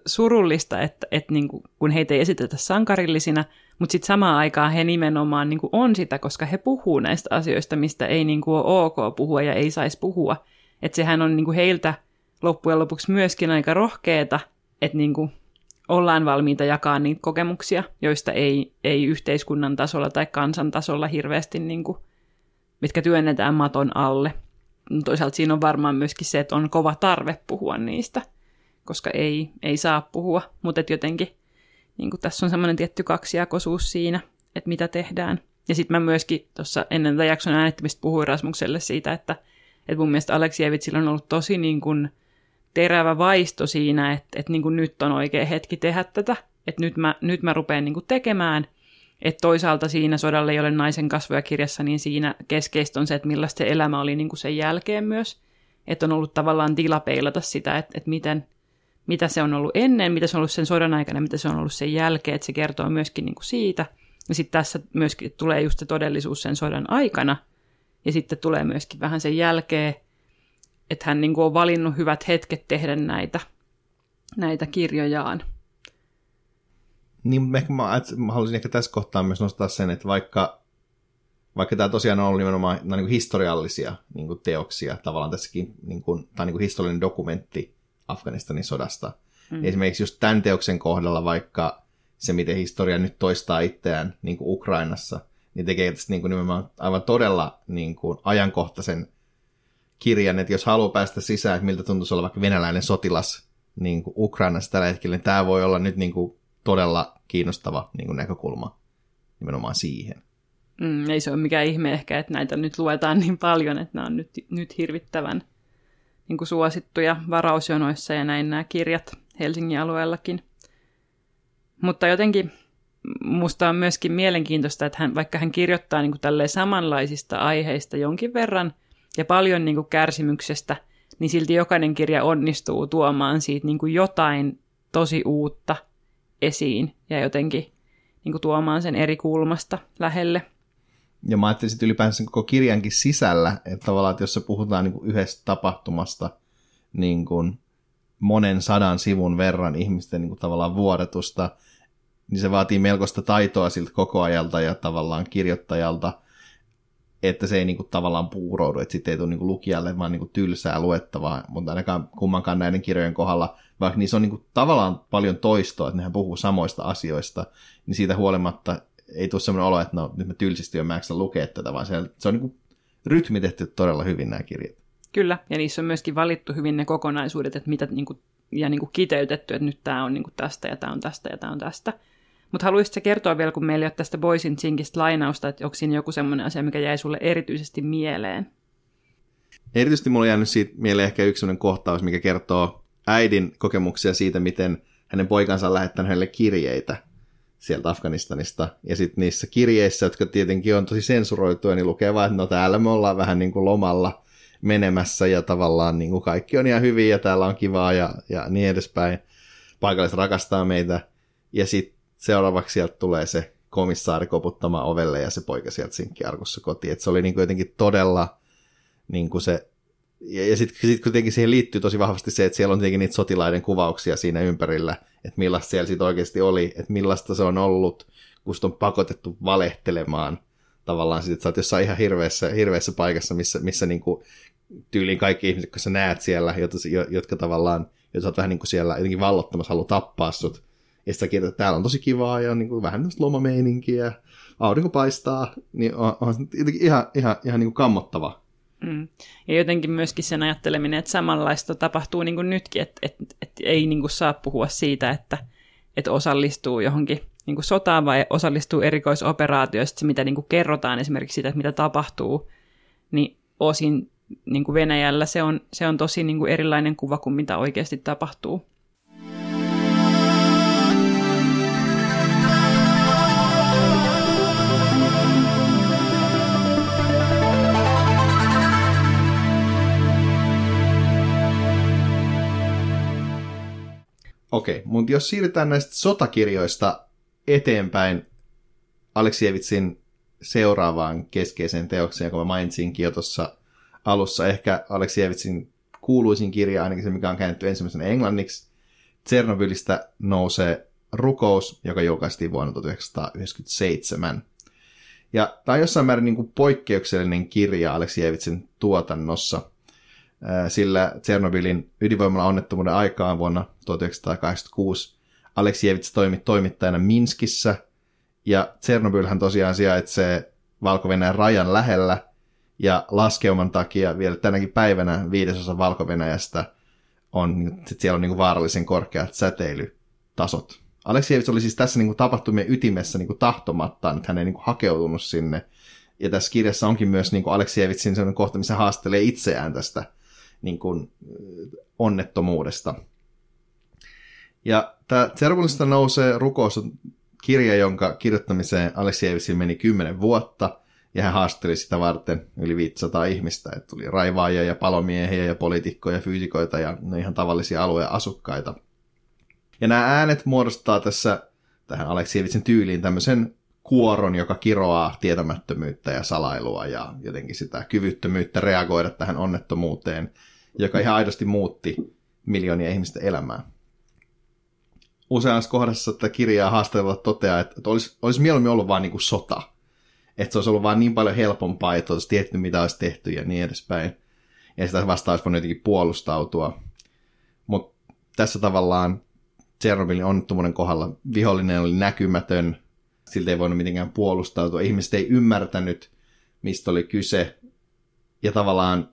Speaker 1: surullista, että, että niin kuin, kun heitä ei esitetä sankarillisina, mutta sitten samaan aikaan he nimenomaan niin kuin on sitä, koska he puhuu näistä asioista, mistä ei niin kuin ole ok puhua ja ei saisi puhua. Että sehän on niin kuin heiltä loppujen lopuksi myöskin aika rohkeeta, että niin kuin ollaan valmiita jakaa niitä kokemuksia, joista ei, ei yhteiskunnan tasolla tai kansan tasolla hirveästi, niin kuin, mitkä työnnetään maton alle. Toisaalta siinä on varmaan myöskin se, että on kova tarve puhua niistä, koska ei, ei saa puhua, mutta jotenkin niin kuin tässä on semmoinen tietty kaksijakoisuus siinä, että mitä tehdään. Ja sitten mä myöskin tuossa ennen tätä jakson äänettämistä puhuin Rasmukselle siitä, että, että mun mielestä Aleksievitsillä on ollut tosi niin kuin, terävä vaisto siinä, että, että niin kuin nyt on oikea hetki tehdä tätä, että nyt mä, nyt mä rupean niin kuin tekemään. Että toisaalta siinä Sodalle ei ole naisen kasvoja kirjassa, niin siinä keskeistä on se, että millaista se elämä oli niin kuin sen jälkeen myös. Että on ollut tavallaan tila peilata sitä, että, että miten, mitä se on ollut ennen, mitä se on ollut sen sodan aikana, mitä se on ollut sen jälkeen, että se kertoo myöskin niin kuin siitä. Ja sitten tässä myöskin tulee just se todellisuus sen sodan aikana, ja sitten tulee myöskin vähän sen jälkeen, että hän niin kuin on valinnut hyvät hetket tehdä näitä, näitä kirjojaan.
Speaker 2: Niin, ehkä mä, mä haluaisin ehkä tässä kohtaa myös nostaa sen, että vaikka, vaikka tämä tosiaan on ollut nimenomaan no, niin kuin historiallisia niin kuin teoksia, tavallaan tässäkin, niin kuin, tämä on niin kuin historiallinen dokumentti Afganistanin sodasta. Mm. Esimerkiksi just tämän teoksen kohdalla, vaikka se, miten historia nyt toistaa itseään niin kuin Ukrainassa, niin tekee tästä niin kuin nimenomaan aivan todella niin kuin ajankohtaisen kirjan, että jos haluaa päästä sisään, että miltä tuntuisi olla vaikka venäläinen sotilas niin kuin Ukrainassa tällä hetkellä, niin tämä voi olla nyt niin kuin todella kiinnostava niin kuin näkökulma nimenomaan siihen.
Speaker 1: Mm, ei se ole mikään ihme ehkä, että näitä nyt luetaan niin paljon, että nämä on nyt, nyt hirvittävän niin kuin suosittuja varausjonoissa ja näin nämä kirjat Helsingin alueellakin. Mutta jotenkin musta on myöskin mielenkiintoista, että hän, vaikka hän kirjoittaa niin kuin samanlaisista aiheista jonkin verran – ja paljon niin kuin kärsimyksestä, niin silti jokainen kirja onnistuu tuomaan siitä niin kuin jotain tosi uutta esiin ja jotenkin niin kuin tuomaan sen eri kulmasta lähelle.
Speaker 2: Ja mä ajattelin sitten ylipäänsä koko kirjankin sisällä, että tavallaan, että jos se puhutaan niin kuin yhdestä tapahtumasta niin kuin monen sadan sivun verran ihmisten niin kuin tavallaan vuodetusta, niin se vaatii melkoista taitoa siltä koko ajalta ja tavallaan kirjoittajalta, että se ei niin kuin, tavallaan puuroudu, että sitten ei tule niin kuin, lukijalle vaan niin kuin, tylsää luettavaa, mutta ainakaan kummankaan näiden kirjojen kohdalla, vaikka niissä on niin kuin, tavallaan paljon toistoa, että nehän puhuu samoista asioista, niin siitä huolimatta ei tule sellainen olo, että no nyt mä tylsistä jo mä lukea tätä, vaan se, se on kuin, rytmitetty todella hyvin nämä kirjat.
Speaker 1: Kyllä, ja niissä on myöskin valittu hyvin ne kokonaisuudet, että mitä, kuin, ja niin kuin kiteytetty, että nyt tämä on niin kuin tästä ja tämä on tästä ja tämä on tästä. Mutta haluaisitko kertoa vielä, kun meillä ei ole tästä Boysin Zinkistä lainausta, että onko siinä joku semmoinen asia, mikä jäi sulle erityisesti mieleen?
Speaker 2: Erityisesti mulla on jäänyt siitä mieleen ehkä yksi kohtaus, mikä kertoo äidin kokemuksia siitä, miten hänen poikansa on lähettänyt hänelle kirjeitä sieltä Afganistanista. Ja sitten niissä kirjeissä, jotka tietenkin on tosi sensuroituja, niin lukee vaan, että no täällä me ollaan vähän niin kuin lomalla menemässä ja tavallaan niin kuin kaikki on ihan hyvin ja täällä on kivaa ja, ja niin edespäin. Paikalliset rakastaa meitä. Ja sitten seuraavaksi sieltä tulee se komissaari koputtamaan ovelle ja se poika sieltä sinkkiarkussa kotiin. Et se oli niin kuin jotenkin todella niin kuin se ja, ja sitten sit kuitenkin siihen liittyy tosi vahvasti se, että siellä on tietenkin niitä sotilaiden kuvauksia siinä ympärillä, että millaista siellä sitten oikeasti oli, että millaista se on ollut, kun on pakotettu valehtelemaan tavallaan sitten, että sä oot jossain ihan hirveässä, hirveässä paikassa, missä, missä niin kuin tyyliin kaikki ihmiset, kun sä näet siellä, jotka, jotka tavallaan, jotka sä oot vähän niin kuin siellä jotenkin vallottamassa, haluaa tappaa sut, ja sitten kirjoitat, että täällä on tosi kivaa ja niin kuin vähän tämmöistä lomameininkiä, aurinko paistaa, niin on, on ihan, ihan, ihan niin kuin kammottava.
Speaker 1: Mm. Ja jotenkin myöskin sen ajatteleminen, että samanlaista tapahtuu niin kuin nytkin, että, että, että ei niin kuin saa puhua siitä, että, että osallistuu johonkin niin kuin sotaan vai osallistuu erikoisoperaatioista, mitä niin kuin kerrotaan esimerkiksi siitä, että mitä tapahtuu, niin osin niin kuin Venäjällä se on, se on tosi niin kuin erilainen kuva kuin mitä oikeasti tapahtuu.
Speaker 2: Okei, mutta jos siirrytään näistä sotakirjoista eteenpäin Aleksievitsin seuraavaan keskeiseen teokseen, joka mä mainitsinkin jo tuossa alussa, ehkä Aleksievitsin kuuluisin kirja, ainakin se mikä on käännetty ensimmäisenä englanniksi, Tsernobylistä nousee rukous, joka julkaistiin vuonna 1997. Ja tämä on jossain määrin niin kuin poikkeuksellinen kirja Aleksievitsin tuotannossa – sillä Tsernobylin ydinvoimalla onnettomuuden aikaan vuonna 1986 Aleksievits toimi toimittajana Minskissä, ja Tsernobylhän tosiaan sijaitsee valko rajan lähellä, ja laskeuman takia vielä tänäkin päivänä viidesosa valko on, siellä on niin kuin vaarallisen korkeat säteilytasot. Aleksievits oli siis tässä niin kuin tapahtumien ytimessä niin kuin tahtomattaan, että hän ei niin kuin hakeutunut sinne. Ja tässä kirjassa onkin myös niin kuin sellainen kohta, missä haastelee itseään tästä niin kuin, onnettomuudesta. Ja tämä Tsernobylista nousee rukous on kirja, jonka kirjoittamiseen Aleksievitsin meni 10 vuotta, ja hän haasteli sitä varten yli 500 ihmistä, että tuli raivaajia ja palomiehiä ja poliitikkoja, fyysikoita ja no ihan tavallisia alueen asukkaita. Ja nämä äänet muodostaa tässä tähän Aleksievitsin tyyliin tämmöisen kuoron, joka kiroaa tietämättömyyttä ja salailua ja jotenkin sitä kyvyttömyyttä reagoida tähän onnettomuuteen joka ihan aidosti muutti miljoonia ihmisten elämää. Useassa kohdassa tätä kirjaa haastatella toteaa, että, että olisi, olisi mieluummin ollut vain niin kuin sota. Että se olisi ollut vain niin paljon helpompaa, että olisi tietty, mitä olisi tehty ja niin edespäin. Ja sitä vastaan olisi voinut jotenkin puolustautua. Mutta tässä tavallaan Tsernobylin onnettomuuden kohdalla vihollinen oli näkymätön, siltä ei voinut mitenkään puolustautua. Ihmiset ei ymmärtänyt, mistä oli kyse. Ja tavallaan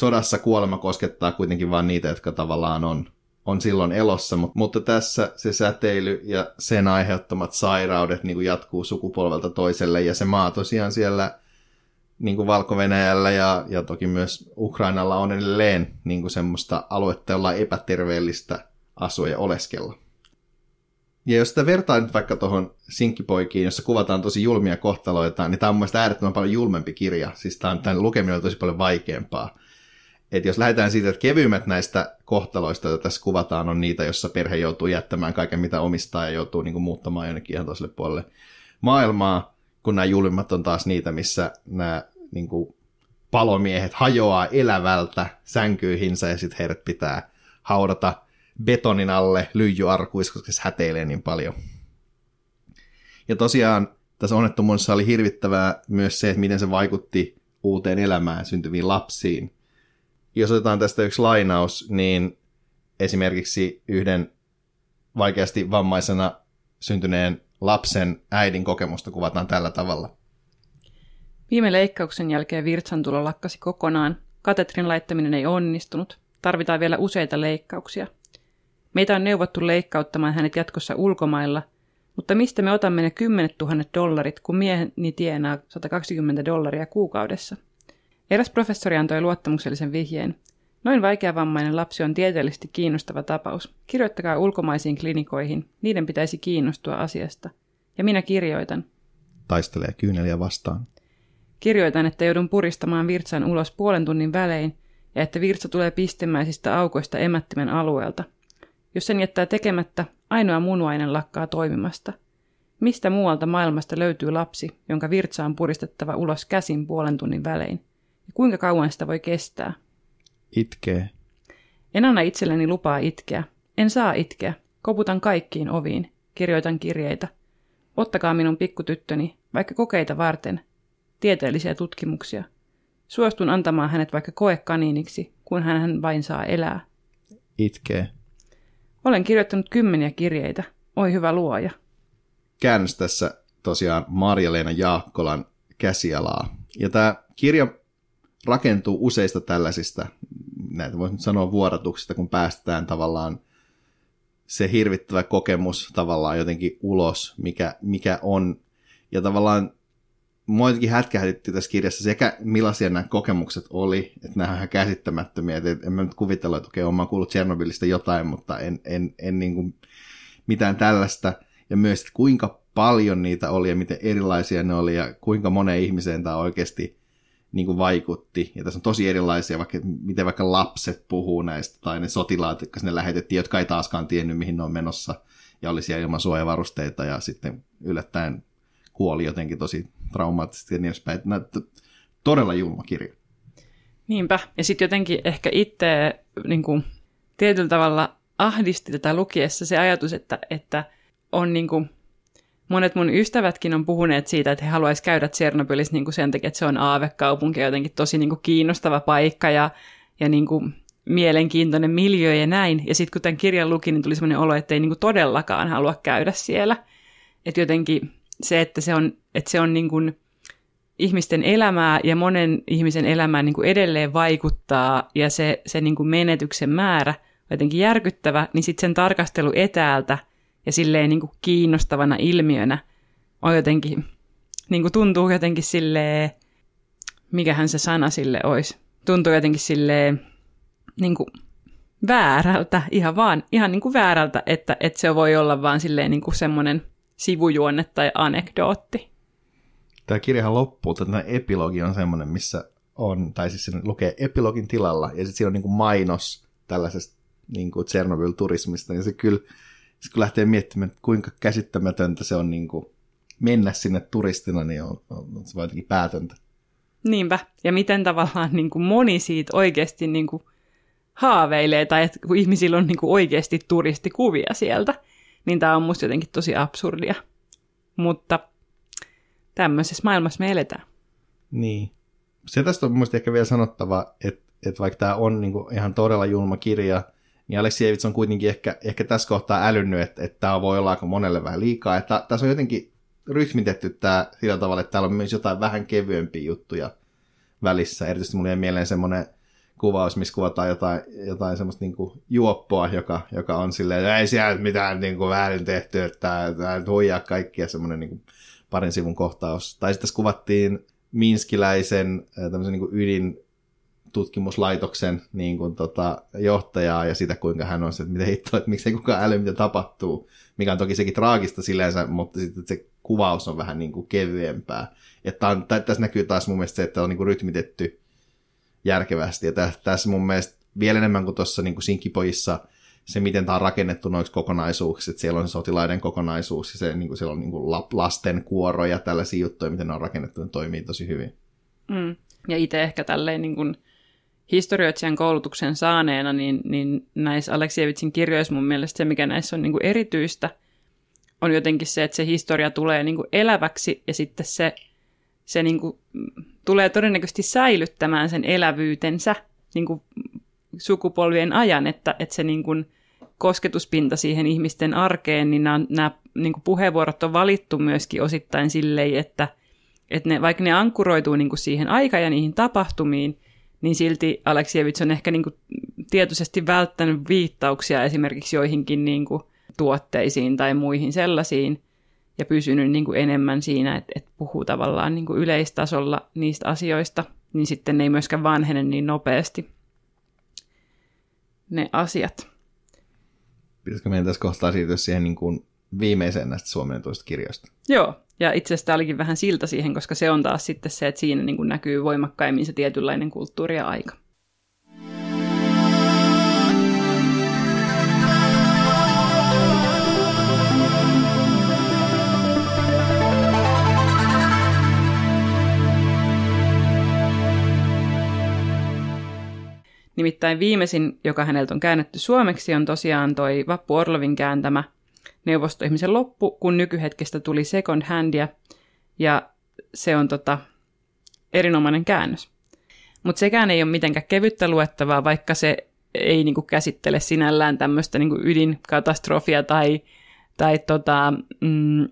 Speaker 2: sodassa kuolema koskettaa kuitenkin vain niitä, jotka tavallaan on, on silloin elossa, mutta tässä se säteily ja sen aiheuttamat sairaudet niin kuin jatkuu sukupolvelta toiselle, ja se maa tosiaan siellä niin kuin valko ja, ja toki myös Ukrainalla on edelleen niin kuin semmoista aluetta, jolla on epäterveellistä asua ja oleskella. Ja jos sitä vertaa nyt vaikka tuohon Sinkkipoikiin, jossa kuvataan tosi julmia kohtaloita, niin tämä on mun äärettömän paljon julmempi kirja. Siis tämä on, tämän lukeminen on tosi paljon vaikeampaa että jos lähdetään siitä, että kevyimmät näistä kohtaloista, joita tässä kuvataan, on niitä, jossa perhe joutuu jättämään kaiken, mitä omistaa ja joutuu niin kuin, muuttamaan jonnekin ihan toiselle puolelle maailmaa, kun nämä julmimmat on taas niitä, missä nämä niin kuin, palomiehet hajoaa elävältä sänkyihinsä ja sitten heidät pitää haudata betonin alle lyijyarkuissa, koska se häteilee niin paljon. Ja tosiaan tässä onnettomuudessa oli hirvittävää myös se, että miten se vaikutti uuteen elämään syntyviin lapsiin. Jos otetaan tästä yksi lainaus, niin esimerkiksi yhden vaikeasti vammaisena syntyneen lapsen äidin kokemusta kuvataan tällä tavalla.
Speaker 1: Viime leikkauksen jälkeen virtsan tulo lakkasi kokonaan. Katetrin laittaminen ei onnistunut. Tarvitaan vielä useita leikkauksia. Meitä on neuvottu leikkauttamaan hänet jatkossa ulkomailla, mutta mistä me otamme ne kymmenet tuhannet dollarit, kun mieheni tienaa 120 dollaria kuukaudessa? Eräs professori antoi luottamuksellisen vihjeen. Noin vaikeavammainen lapsi on tieteellisesti kiinnostava tapaus. Kirjoittakaa ulkomaisiin klinikoihin. Niiden pitäisi kiinnostua asiasta. Ja minä kirjoitan.
Speaker 2: Taistelee kyyneliä vastaan.
Speaker 1: Kirjoitan, että joudun puristamaan virtsan ulos puolen tunnin välein ja että virtsa tulee pistemäisistä aukoista emättimen alueelta. Jos sen jättää tekemättä, ainoa munuainen lakkaa toimimasta. Mistä muualta maailmasta löytyy lapsi, jonka virtsa on puristettava ulos käsin puolen tunnin välein? Ja kuinka kauan sitä voi kestää?
Speaker 2: Itkee.
Speaker 1: En anna itselleni lupaa itkeä. En saa itkeä. Koputan kaikkiin oviin. Kirjoitan kirjeitä. Ottakaa minun pikkutyttöni, vaikka kokeita varten. Tieteellisiä tutkimuksia. Suostun antamaan hänet vaikka koekaniiniksi, kun hän vain saa elää.
Speaker 2: Itkee.
Speaker 1: Olen kirjoittanut kymmeniä kirjeitä. Oi hyvä luoja.
Speaker 2: Käännös tässä tosiaan Marja-Leena Jaakkolan käsialaa. Ja tämä kirja rakentuu useista tällaisista, näitä voisi nyt sanoa vuodatuksista, kun päästään tavallaan se hirvittävä kokemus tavallaan jotenkin ulos, mikä, mikä on. Ja tavallaan mua jotenkin hätkähdytti tässä kirjassa sekä millaisia nämä kokemukset oli, että nämä on ihan käsittämättömiä, että en mä nyt kuvitella, että okei, olen kuullut Tchernobylistä jotain, mutta en, en, en niin kuin mitään tällaista. Ja myös, että kuinka paljon niitä oli ja miten erilaisia ne oli ja kuinka moneen ihmiseen tämä oikeasti niin kuin vaikutti. Ja tässä on tosi erilaisia, vaikka, miten vaikka lapset puhuu näistä, tai ne sotilaat, jotka sinne lähetettiin, jotka ei taaskaan tiennyt, mihin ne on menossa, ja oli siellä ilman suojavarusteita, ja sitten yllättäen kuoli jotenkin tosi traumaattisesti ja niin edespäin. Todella julma kirja.
Speaker 1: Niinpä. Ja sitten jotenkin ehkä itse niin kuin, tietyllä tavalla ahdisti tätä lukiessa se ajatus, että, että on niin kuin, monet mun ystävätkin on puhuneet siitä, että he haluaisivat käydä Tsernobylissä niin kuin sen takia, että se on aavekaupunki jotenkin tosi niin kuin kiinnostava paikka ja, ja niin kuin mielenkiintoinen miljö ja näin. Ja sitten kun tämän kirjan luki, niin tuli sellainen olo, että ei niin kuin todellakaan halua käydä siellä. Että jotenkin se, että se on, että se on niin kuin ihmisten elämää ja monen ihmisen elämään niin kuin edelleen vaikuttaa ja se, se niin kuin menetyksen määrä on jotenkin järkyttävä, niin sitten sen tarkastelu etäältä ja silleen niin kuin kiinnostavana ilmiönä on jotenkin, niin kuin tuntuu jotenkin silleen, mikähän se sana sille olisi, tuntuu jotenkin silleen niin kuin väärältä, ihan vaan, ihan niin kuin väärältä, että, että se voi olla vaan silleen niin kuin semmoinen sivujuonne tai anekdootti.
Speaker 2: Tämä kirjahan loppuu, että tämä epilogi on semmoinen, missä on, tai siis se lukee epilogin tilalla, ja sitten siinä on niin kuin mainos tällaisesta niin kuin Chernobyl-turismista, ja se kyllä, se kun lähtee miettimään, että kuinka käsittämätöntä se on niin kuin mennä sinne turistina, niin on, on, on se jotenkin päätöntä.
Speaker 1: Niinpä, ja miten tavallaan niin kuin moni siitä oikeasti niin kuin haaveilee, tai että kun ihmisillä on niin kuin oikeasti turistikuvia sieltä, niin tämä on musta jotenkin tosi absurdia. Mutta tämmöisessä maailmassa me eletään.
Speaker 2: Niin. Se tästä on musta ehkä vielä sanottava, että, että vaikka tämä on niin kuin ihan todella julma kirja, niin Aleksievits on kuitenkin ehkä, ehkä tässä kohtaa älynnyt, että, että tämä voi olla aika monelle vähän liikaa. Että tässä on jotenkin rytmitetty tämä sillä tavalla, että täällä on myös jotain vähän kevyempiä juttuja välissä. Erityisesti mulle jäi mieleen semmoinen kuvaus, missä kuvataan jotain, jotain semmoista niin kuin juoppoa, joka, joka on silleen, että ei siellä mitään niin kuin väärin tehty, että tämä huijaa kaikkia semmoinen niin kuin parin sivun kohtaus. Tai sitten tässä kuvattiin minskiläisen tämmöisen niin kuin ydin tutkimuslaitoksen niin kuin, tota, johtajaa ja sitä, kuinka hän on se, että miten hitto, että miksei kukaan äly, mitä tapahtuu, mikä on toki sekin traagista silleensä, mutta sitten se kuvaus on vähän niin kuin kevyempää. Että on, tässä näkyy taas mun mielestä se, että on niin kuin rytmitetty järkevästi. Ja tässä mun mielestä vielä enemmän kuin tuossa niin Sinkkipojissa se, miten tämä on rakennettu noiksi kokonaisuuksiksi, että siellä on se sotilaiden kokonaisuus ja se, niin kuin siellä on niin kuin lasten kuoro ja tällaisia juttuja, miten ne on rakennettu, ne toimii tosi hyvin.
Speaker 1: Mm. Ja itse ehkä tälleen niin kuin historioitsijan koulutuksen saaneena, niin, niin näissä Aleksievitsin kirjoissa mun mielestä se, mikä näissä on niin kuin erityistä, on jotenkin se, että se historia tulee niin kuin eläväksi ja sitten se, se niin kuin, tulee todennäköisesti säilyttämään sen elävyytensä niin kuin sukupolvien ajan, että, että se niin kuin kosketuspinta siihen ihmisten arkeen, niin nämä, nämä niin kuin puheenvuorot on valittu myöskin osittain silleen, että, että ne, vaikka ne ankkuroituu niin kuin siihen aikaan ja niihin tapahtumiin, niin silti Aleksievits on ehkä niin kuin tietoisesti välttänyt viittauksia esimerkiksi joihinkin niin kuin tuotteisiin tai muihin sellaisiin, ja pysynyt niin kuin enemmän siinä, että, että puhuu tavallaan niin kuin yleistasolla niistä asioista, niin sitten ne ei myöskään vanhene niin nopeasti ne asiat.
Speaker 2: Pitäisikö meidän tässä kohtaa siirtyä siihen niin kuin viimeiseen näistä suomennetuista kirjoista?
Speaker 1: Joo, ja itse asiassa olikin vähän silta siihen, koska se on taas sitten se, että siinä niin kuin näkyy voimakkaimmin se tietynlainen kulttuuri ja aika. Nimittäin viimeisin, joka häneltä on käännetty suomeksi, on tosiaan toi Vappu Orlovin kääntämä neuvostoihmisen loppu, kun nykyhetkestä tuli second handia, ja se on tota, erinomainen käännös. Mutta sekään ei ole mitenkään kevyttä luettavaa, vaikka se ei niinku käsittele sinällään tämmöistä niinku ydinkatastrofia tai, tai tota, mm,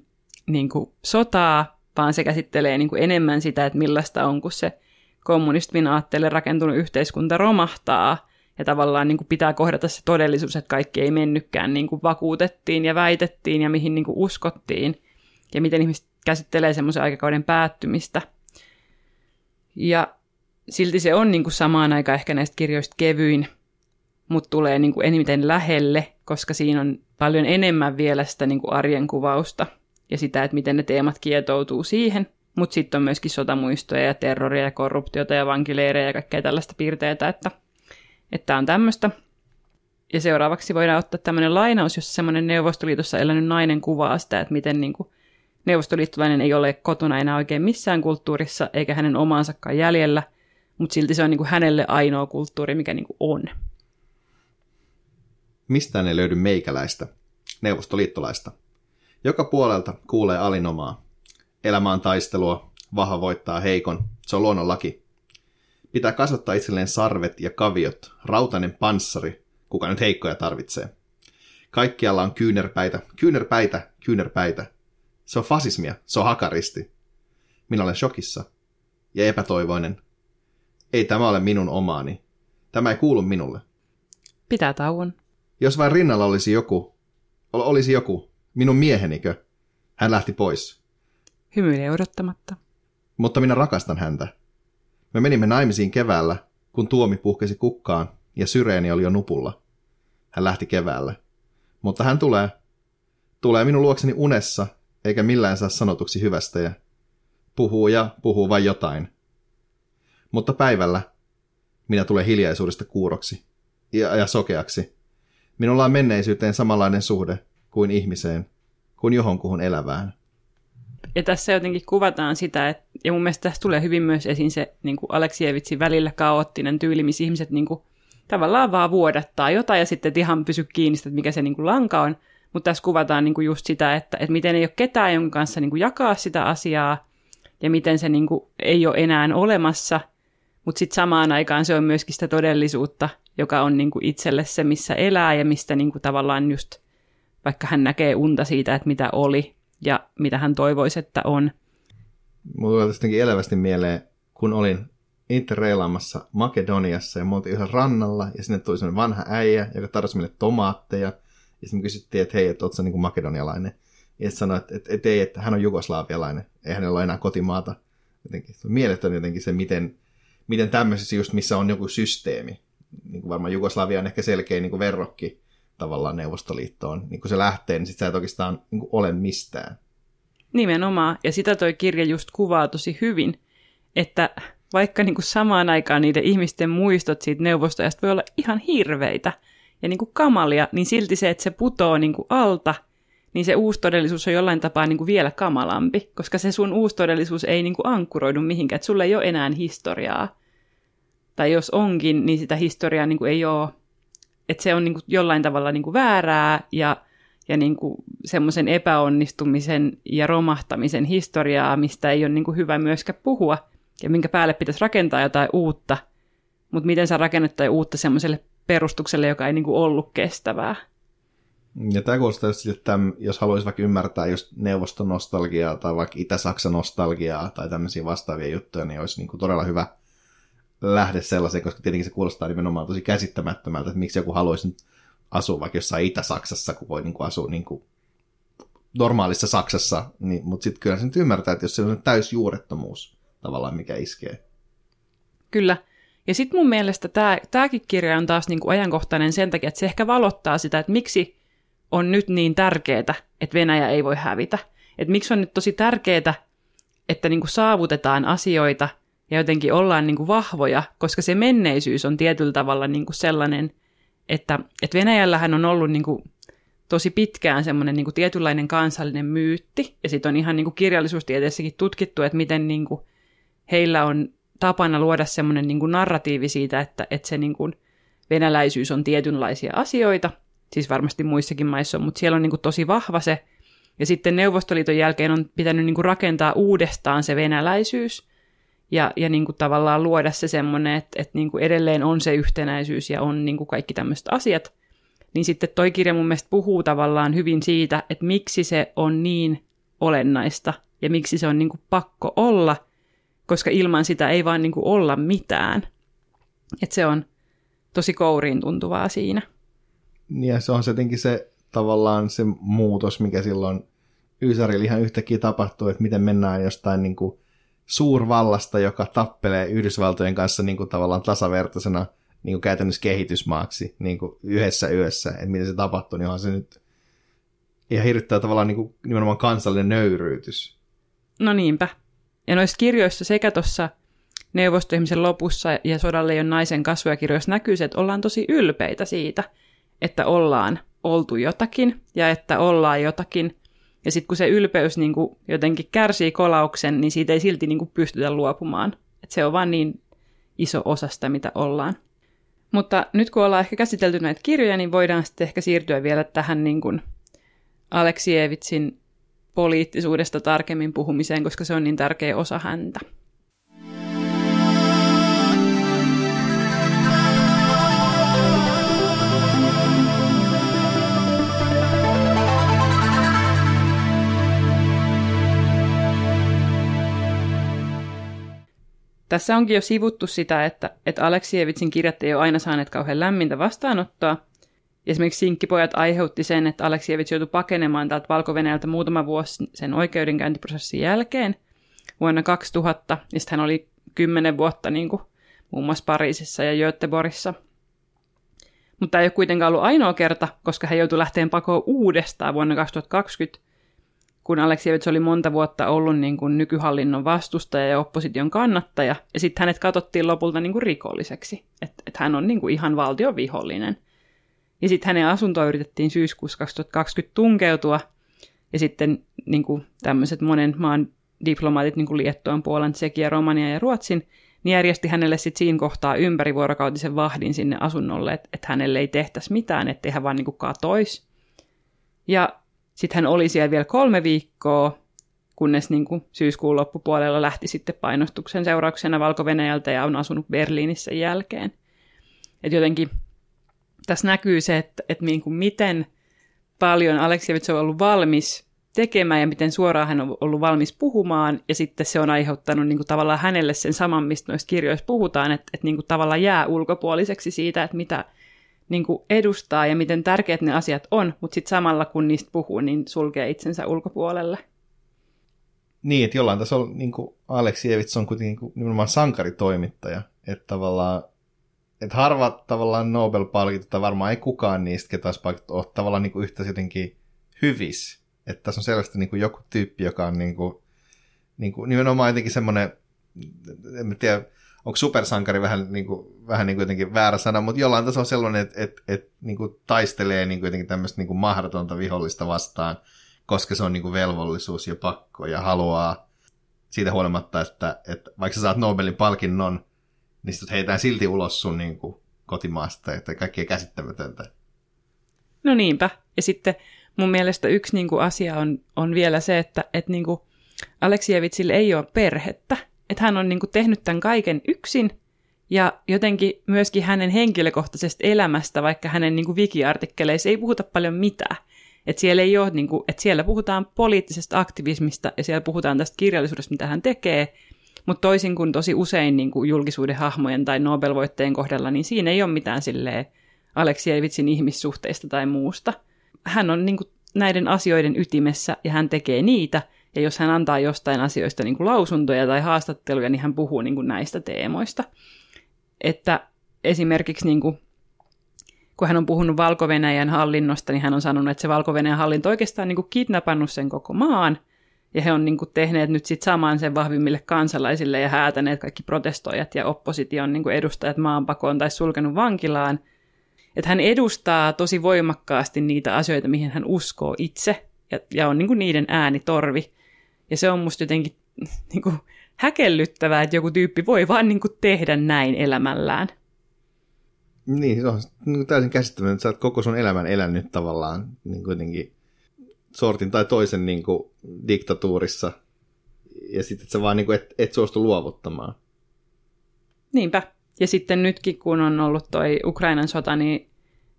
Speaker 1: niinku sotaa, vaan se käsittelee niinku enemmän sitä, että millaista on, kun se kommunismin aatteelle rakentunut yhteiskunta romahtaa ja tavallaan niin kuin pitää kohdata se todellisuus, että kaikki ei mennytkään niin kuin vakuutettiin ja väitettiin ja mihin niin kuin uskottiin ja miten ihmiset käsittelee semmoisen aikakauden päättymistä. Ja silti se on niin kuin samaan aikaan ehkä näistä kirjoista kevyin, mutta tulee niin kuin eniten lähelle, koska siinä on paljon enemmän vielä sitä niin kuin arjen kuvausta ja sitä, että miten ne teemat kietoutuu siihen – mutta sitten on myöskin sotamuistoja ja terroria ja korruptiota ja vankileirejä ja kaikkea tällaista piirteitä, että tämä on tämmöistä. Ja seuraavaksi voidaan ottaa tämmöinen lainaus, jossa semmoinen Neuvostoliitossa elänyt nainen kuvaa sitä, että miten niin kuin neuvostoliittolainen ei ole kotona enää oikein missään kulttuurissa, eikä hänen omaansakaan jäljellä, mutta silti se on niin kuin hänelle ainoa kulttuuri, mikä niin kuin on.
Speaker 2: Mistään ei löydy meikäläistä, neuvostoliittolaista. Joka puolelta kuulee alinomaa, Elämä on taistelua, vahva voittaa heikon, se on luonnonlaki. Pitää kasvattaa itselleen sarvet ja kaviot, rautainen panssari, kuka nyt heikkoja tarvitsee. Kaikkialla on kyynärpäitä, kyynärpäitä, kyynärpäitä. Se on fasismia, se on hakaristi. Minä olen shokissa ja epätoivoinen. Ei tämä ole minun omaani. Tämä ei kuulu minulle.
Speaker 1: Pitää tauon.
Speaker 2: Jos vain rinnalla olisi joku, olisi joku, minun miehenikö, hän lähti pois.
Speaker 1: Hymyilee odottamatta.
Speaker 2: Mutta minä rakastan häntä. Me menimme naimisiin keväällä, kun tuomi puhkesi kukkaan ja syreeni oli jo nupulla. Hän lähti keväällä. Mutta hän tulee. Tulee minun luokseni unessa, eikä millään saa sanotuksi hyvästä ja puhuu ja puhuu vain jotain. Mutta päivällä minä tulee hiljaisuudesta kuuroksi ja, ja sokeaksi. Minulla on menneisyyteen samanlainen suhde kuin ihmiseen, kuin johonkuhun elävään
Speaker 1: ja tässä jotenkin kuvataan sitä, että, ja mun mielestä tässä tulee hyvin myös esiin se niin Aleksievitsin välillä kaoottinen tyyli, missä ihmiset niin kuin, tavallaan vaan vuodattaa jotain ja sitten ihan pysy kiinni että mikä se niin kuin lanka on. Mutta tässä kuvataan niin kuin just sitä, että, että miten ei ole ketään, jonka kanssa niin kuin jakaa sitä asiaa ja miten se niin kuin ei ole enää olemassa, mutta sitten samaan aikaan se on myöskin sitä todellisuutta, joka on niin kuin itselle se, missä elää ja mistä niin kuin tavallaan just, vaikka hän näkee unta siitä, että mitä oli, ja mitä hän toivoisi, että on.
Speaker 2: Mulla tulee tästäkin elävästi mieleen, kun olin interreilaamassa Makedoniassa ja me yhdessä rannalla ja sinne tuli sellainen vanha äijä, joka tarjosi meille tomaatteja. Ja sitten kysyttiin, että hei, että ootko niin makedonialainen? Ja sitten sanoi, että, että, että, ei, että hän on jugoslaavialainen, ei hänellä ole enää kotimaata. Jotenkin, se on mieletön jotenkin se, miten, miten tämmöisessä just, missä on joku systeemi. Niin kuin varmaan Jugoslavia on ehkä selkeä niin kuin verrokki tavallaan Neuvostoliittoon. Niin kun se lähtee, niin sit sä et oikeastaan niin ole mistään.
Speaker 1: Nimenomaan, ja sitä toi kirja just kuvaa tosi hyvin, että vaikka niin kuin samaan aikaan niiden ihmisten muistot siitä neuvostojasta voi olla ihan hirveitä ja niin kuin kamalia, niin silti se, että se putoo niin kuin alta, niin se uusi todellisuus on jollain tapaa niin kuin vielä kamalampi, koska se sun uusi todellisuus ei niin kuin ankkuroidu mihinkään, että sulla ei ole enää historiaa. Tai jos onkin, niin sitä historiaa niin kuin ei ole, että se on niin kuin jollain tavalla niin kuin väärää ja ja niin kuin semmoisen epäonnistumisen ja romahtamisen historiaa, mistä ei ole niin kuin hyvä myöskään puhua, ja minkä päälle pitäisi rakentaa jotain uutta, mutta miten sä rakennat jotain uutta semmoiselle perustukselle, joka ei niin kuin ollut kestävää.
Speaker 2: Ja tämä kuulostaa just, että jos haluaisi vaikka ymmärtää just neuvoston nostalgiaa tai vaikka Itä-Saksan nostalgiaa tai tämmöisiä vastaavia juttuja, niin olisi niin kuin todella hyvä lähde sellaiseen, koska tietenkin se kuulostaa nimenomaan tosi käsittämättömältä, että miksi joku haluaisi asua vaikka jossain Itä-Saksassa, kun voi niin kuin asua niin kuin normaalissa Saksassa, niin, mutta sitten kyllä se nyt ymmärtää, että jos se on täysjuurettomuus tavallaan, mikä iskee.
Speaker 1: Kyllä. Ja sitten mun mielestä tämäkin kirja on taas niin kuin ajankohtainen sen takia, että se ehkä valottaa sitä, että miksi on nyt niin tärkeää, että Venäjä ei voi hävitä. Että miksi on nyt tosi tärkeää, että niin kuin saavutetaan asioita ja jotenkin ollaan niin kuin vahvoja, koska se menneisyys on tietyllä tavalla niin kuin sellainen – että, että Venäjällähän on ollut niin kuin, tosi pitkään semmoinen niin kuin, tietynlainen kansallinen myytti, ja sitten on ihan niin kuin, kirjallisuustieteessäkin tutkittu, että miten niin kuin, heillä on tapana luoda semmoinen niin kuin, narratiivi siitä, että, että se niin kuin, venäläisyys on tietynlaisia asioita, siis varmasti muissakin maissa on, mutta siellä on niin kuin, tosi vahva se, ja sitten Neuvostoliiton jälkeen on pitänyt niin kuin, rakentaa uudestaan se venäläisyys, ja, ja niin kuin tavallaan luoda se semmoinen, että, että niin kuin edelleen on se yhtenäisyys ja on niin kuin kaikki tämmöiset asiat, niin sitten toi kirja mun mielestä puhuu tavallaan hyvin siitä, että miksi se on niin olennaista ja miksi se on niin kuin pakko olla, koska ilman sitä ei vaan niin kuin olla mitään. Että se on tosi kouriin tuntuvaa siinä.
Speaker 2: Ja se on jotenkin se tavallaan se muutos, mikä silloin Ysärillä ihan yhtäkkiä tapahtuu, että miten mennään jostain niin kuin suurvallasta, joka tappelee Yhdysvaltojen kanssa niin kuin tavallaan tasavertaisena niin kuin käytännössä kehitysmaaksi niin kuin yhdessä yössä, että miten se tapahtuu, niin onhan se nyt ihan hirvittää tavallaan niin kuin nimenomaan kansallinen nöyryytys.
Speaker 1: No niinpä. Ja noissa kirjoissa sekä tuossa neuvostoihmisen lopussa ja sodalle on naisen kasvoja kirjoissa näkyy se, että ollaan tosi ylpeitä siitä, että ollaan oltu jotakin ja että ollaan jotakin, ja sitten kun se ylpeys niin kuin jotenkin kärsii kolauksen, niin siitä ei silti niin kuin pystytä luopumaan. Et se on vaan niin iso osa sitä, mitä ollaan. Mutta nyt kun ollaan ehkä käsitelty näitä kirjoja, niin voidaan sitten ehkä siirtyä vielä tähän niin kuin Aleksievitsin poliittisuudesta tarkemmin puhumiseen, koska se on niin tärkeä osa häntä. Tässä onkin jo sivuttu sitä, että, että Aleksievitsin kirjat ei ole aina saaneet kauhean lämmintä vastaanottoa. Esimerkiksi Sinkkipojat aiheutti sen, että Aleksievits joutui pakenemaan täältä valko muutama vuosi sen oikeudenkäyntiprosessin jälkeen vuonna 2000, ja sitten hän oli kymmenen vuotta niin kuin, muun muassa Pariisissa ja Göteborgissa. Mutta tämä ei ole kuitenkaan ollut ainoa kerta, koska hän joutui lähteen pakoon uudestaan vuonna 2020, kun Aleksievits oli monta vuotta ollut niin kuin nykyhallinnon vastustaja ja opposition kannattaja, ja sitten hänet katsottiin lopulta niin kuin rikolliseksi, että et hän on niin kuin ihan valtion vihollinen. Ja sitten hänen asuntoa yritettiin syyskuussa 2020 tunkeutua, ja sitten niin kuin tämmöiset monen maan diplomaatit, niin kuin Liettuan, Puolan, Tsekia, Romania ja Ruotsin, niin järjesti hänelle sitten siinä kohtaa ympärivuorokautisen vahdin sinne asunnolle, että et hänelle ei tehtäisi mitään, ettei hän vaan niin kuin katoisi. Ja sitten hän oli siellä vielä kolme viikkoa, kunnes niin kuin syyskuun loppupuolella lähti sitten painostuksen seurauksena valko ja on asunut Berliinissä jälkeen. Et jotenkin tässä näkyy se, että, että niin kuin miten paljon Aleksevits on ollut valmis tekemään ja miten suoraan hän on ollut valmis puhumaan, ja sitten se on aiheuttanut niin kuin tavallaan hänelle sen saman, mistä noissa kirjoissa puhutaan, että, että niin kuin tavallaan jää ulkopuoliseksi siitä, että mitä, niin kuin edustaa ja miten tärkeät ne asiat on, mutta sitten samalla kun niistä puhuu, niin sulkee itsensä ulkopuolelle.
Speaker 2: Niin, että jollain tasolla niin kuin Aleksievits on kuitenkin niin kuin, nimenomaan sankaritoimittaja, että tavallaan että harva tavallaan Nobel-palkinto, varmaan ei kukaan niistä, ketä olisi palkittu, ole tavallaan niin kuin yhtä jotenkin hyvis. Että tässä on selvästi niin kuin joku tyyppi, joka on niin kuin, niin kuin, nimenomaan jotenkin semmoinen en tiedä, onko supersankari vähän niin kuin, vähän niin kuin jotenkin väärä sana, mutta jollain tasolla sellainen, että että että niin kuin taistelee niin kuin jotenkin tämmöistä niin kuin mahdotonta vihollista vastaan, koska se on niin kuin velvollisuus ja pakko ja haluaa siitä huolimatta, että, että vaikka sä saat Nobelin palkinnon, niin sitten heitään silti ulos sun niin kuin, kotimaasta, että kaikkea käsittämätöntä.
Speaker 1: No niinpä. Ja sitten mun mielestä yksi niin kuin, asia on, on vielä se, että et, niin kuin, Aleksievitsillä ei ole perhettä. Että hän on niin kuin, tehnyt tämän kaiken yksin, ja jotenkin myöskin hänen henkilökohtaisesta elämästä, vaikka hänen niin kuin, wikiartikkeleissa ei puhuta paljon mitään. Että siellä, ei ole, niin kuin, että siellä puhutaan poliittisesta aktivismista ja siellä puhutaan tästä kirjallisuudesta, mitä hän tekee, mutta toisin kuin tosi usein niin kuin julkisuuden hahmojen tai Nobel-voitteen kohdalla, niin siinä ei ole mitään silleen Aleksievitsin ihmissuhteista tai muusta. Hän on niin kuin näiden asioiden ytimessä ja hän tekee niitä, ja jos hän antaa jostain asioista niin kuin lausuntoja tai haastatteluja, niin hän puhuu niin kuin näistä teemoista. Että esimerkiksi niin kuin, kun hän on puhunut valko hallinnosta, niin hän on sanonut, että se valko hallinto oikeastaan niin kuin kidnappannut sen koko maan, ja he on niin kuin tehneet nyt sit saman sen vahvimmille kansalaisille ja häätäneet kaikki protestoijat ja opposition niin kuin edustajat maanpakoon tai sulkenut vankilaan. Että hän edustaa tosi voimakkaasti niitä asioita, mihin hän uskoo itse ja, ja on niin kuin niiden äänitorvi. Ja se on musta jotenkin (laughs) niin kuin häkellyttävää, että joku tyyppi voi vaan niin kuin tehdä näin elämällään.
Speaker 2: Niin, se on niin täysin käsittämätöntä, että sä oot koko sun elämän elänyt tavallaan niin kuitenkin sortin tai toisen niin kuin, diktatuurissa, ja sitten että sä vaan niin kuin, et, et suostu luovuttamaan.
Speaker 1: Niinpä. Ja sitten nytkin, kun on ollut toi Ukrainan sota, niin,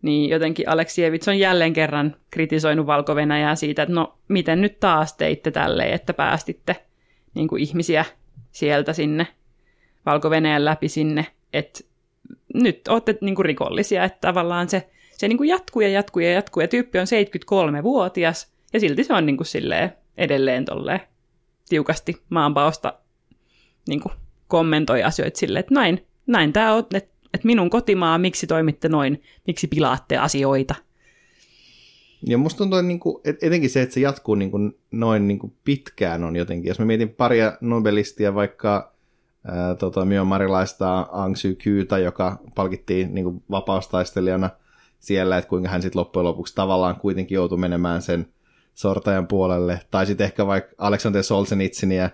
Speaker 1: niin jotenkin Aleksievits on jälleen kerran kritisoinut valko siitä, että no miten nyt taas teitte tälleen, että päästitte niin kuin ihmisiä sieltä sinne valko läpi sinne, että nyt olette niin kuin rikollisia, että tavallaan se, se niin kuin jatkuu ja jatkuu ja jatkuu, ja tyyppi on 73-vuotias, ja silti se on niin kuin silleen edelleen tolleen tiukasti maanpaosta niin kuin kommentoi asioita silleen, että näin, näin tämä on, että, että minun kotimaa, miksi toimitte noin, miksi pilaatte asioita.
Speaker 2: Ja musta tuntuu, niin kuin, että etenkin se, että se jatkuu niin kuin, noin niin kuin pitkään on jotenkin. Jos mä mietin paria nobelistia, vaikka tota, Myanmarilaista Aung Suu Kyytä, joka palkittiin niin kuin vapaustaistelijana siellä, että kuinka hän sitten loppujen lopuksi tavallaan kuitenkin joutui menemään sen – sortajan puolelle, tai sitten ehkä vaikka Alexander Solzhenitsyniä,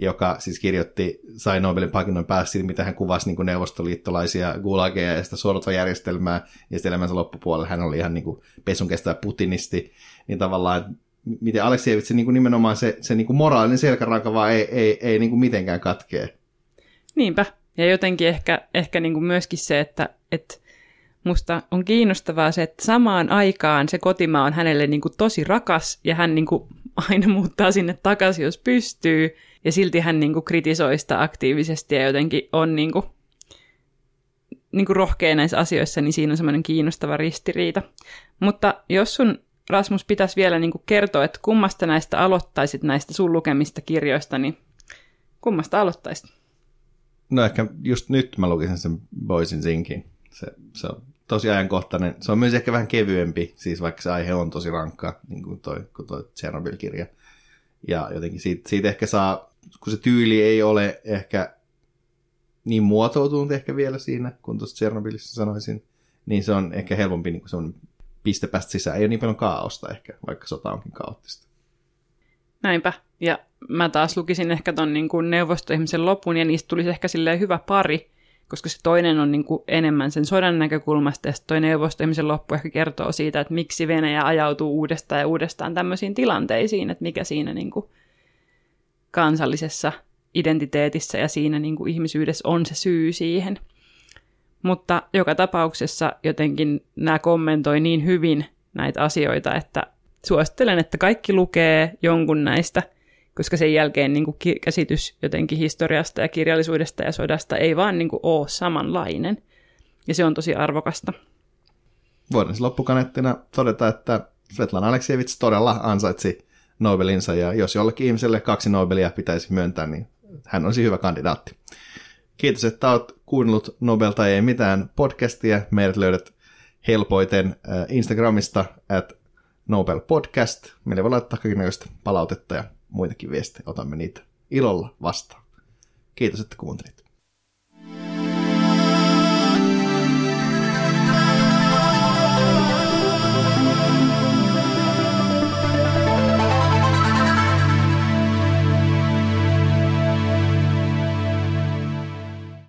Speaker 2: joka siis kirjoitti, sai Nobelin palkinnon päästä siitä, mitä hän kuvasi niin kuin neuvostoliittolaisia gulageja ja sitä sortojärjestelmää, ja sitten elämänsä loppupuolella hän oli ihan niin kuin pesun kestävä putinisti, niin tavallaan miten Aleksievitsi niin kuin nimenomaan se, se niin kuin moraalinen selkäranka vaan ei, ei, ei niin kuin mitenkään katkee.
Speaker 1: Niinpä, ja jotenkin ehkä, ehkä niin kuin myöskin se, että, että musta on kiinnostavaa se, että samaan aikaan se kotimaa on hänelle niin kuin tosi rakas ja hän niin kuin aina muuttaa sinne takaisin, jos pystyy. Ja silti hän niin kuin kritisoi sitä aktiivisesti ja jotenkin on niin kuin, niin kuin rohkea näissä asioissa, niin siinä on semmoinen kiinnostava ristiriita. Mutta jos sun Rasmus pitäisi vielä niin kuin kertoa, että kummasta näistä aloittaisit näistä sun lukemista kirjoista, niin kummasta aloittaisit?
Speaker 2: No ehkä just nyt mä lukisin sen Boysin Zinkin. Se, se on tosi ajankohtainen. Se on myös ehkä vähän kevyempi, siis vaikka se aihe on tosi rankka, niin kuin toi, kuin toi Chernobyl-kirja. Ja jotenkin siitä, siitä ehkä saa, kun se tyyli ei ole ehkä niin muotoutunut ehkä vielä siinä, kun tuossa Chernobylissa sanoisin, niin se on ehkä helpompi niin kuin piste päästä sisään. Ei ole niin paljon kaaosta ehkä, vaikka sota onkin kaoottista.
Speaker 1: Näinpä. Ja mä taas lukisin ehkä ton niin kuin neuvostoihmisen lopun, ja niistä tulisi ehkä silleen hyvä pari, koska se toinen on niin kuin enemmän sen sodan näkökulmasta, ja toinen neuvostoimisen loppu ehkä kertoo siitä, että miksi Venäjä ajautuu uudestaan ja uudestaan tämmöisiin tilanteisiin, että mikä siinä niin kuin kansallisessa identiteetissä ja siinä niin kuin ihmisyydessä on se syy siihen. Mutta joka tapauksessa jotenkin nämä kommentoi niin hyvin näitä asioita, että suosittelen, että kaikki lukee jonkun näistä – koska sen jälkeen niin kuin käsitys jotenkin historiasta ja kirjallisuudesta ja sodasta ei vaan niin kuin ole samanlainen. Ja se on tosi arvokasta.
Speaker 2: Voidaan siis loppukanettina todeta, että Svetlana Aleksievits todella ansaitsi Nobelinsa, ja jos jollekin ihmiselle kaksi Nobelia pitäisi myöntää, niin hän olisi hyvä kandidaatti. Kiitos, että olet kuunnellut Nobel tai ei mitään podcastia. Meidät löydät helpoiten äh, Instagramista at Nobel Podcast. Meille voi laittaa kaikenlaista palautetta ja muitakin viestejä. Otamme niitä ilolla vastaan. Kiitos, että kuuntelit.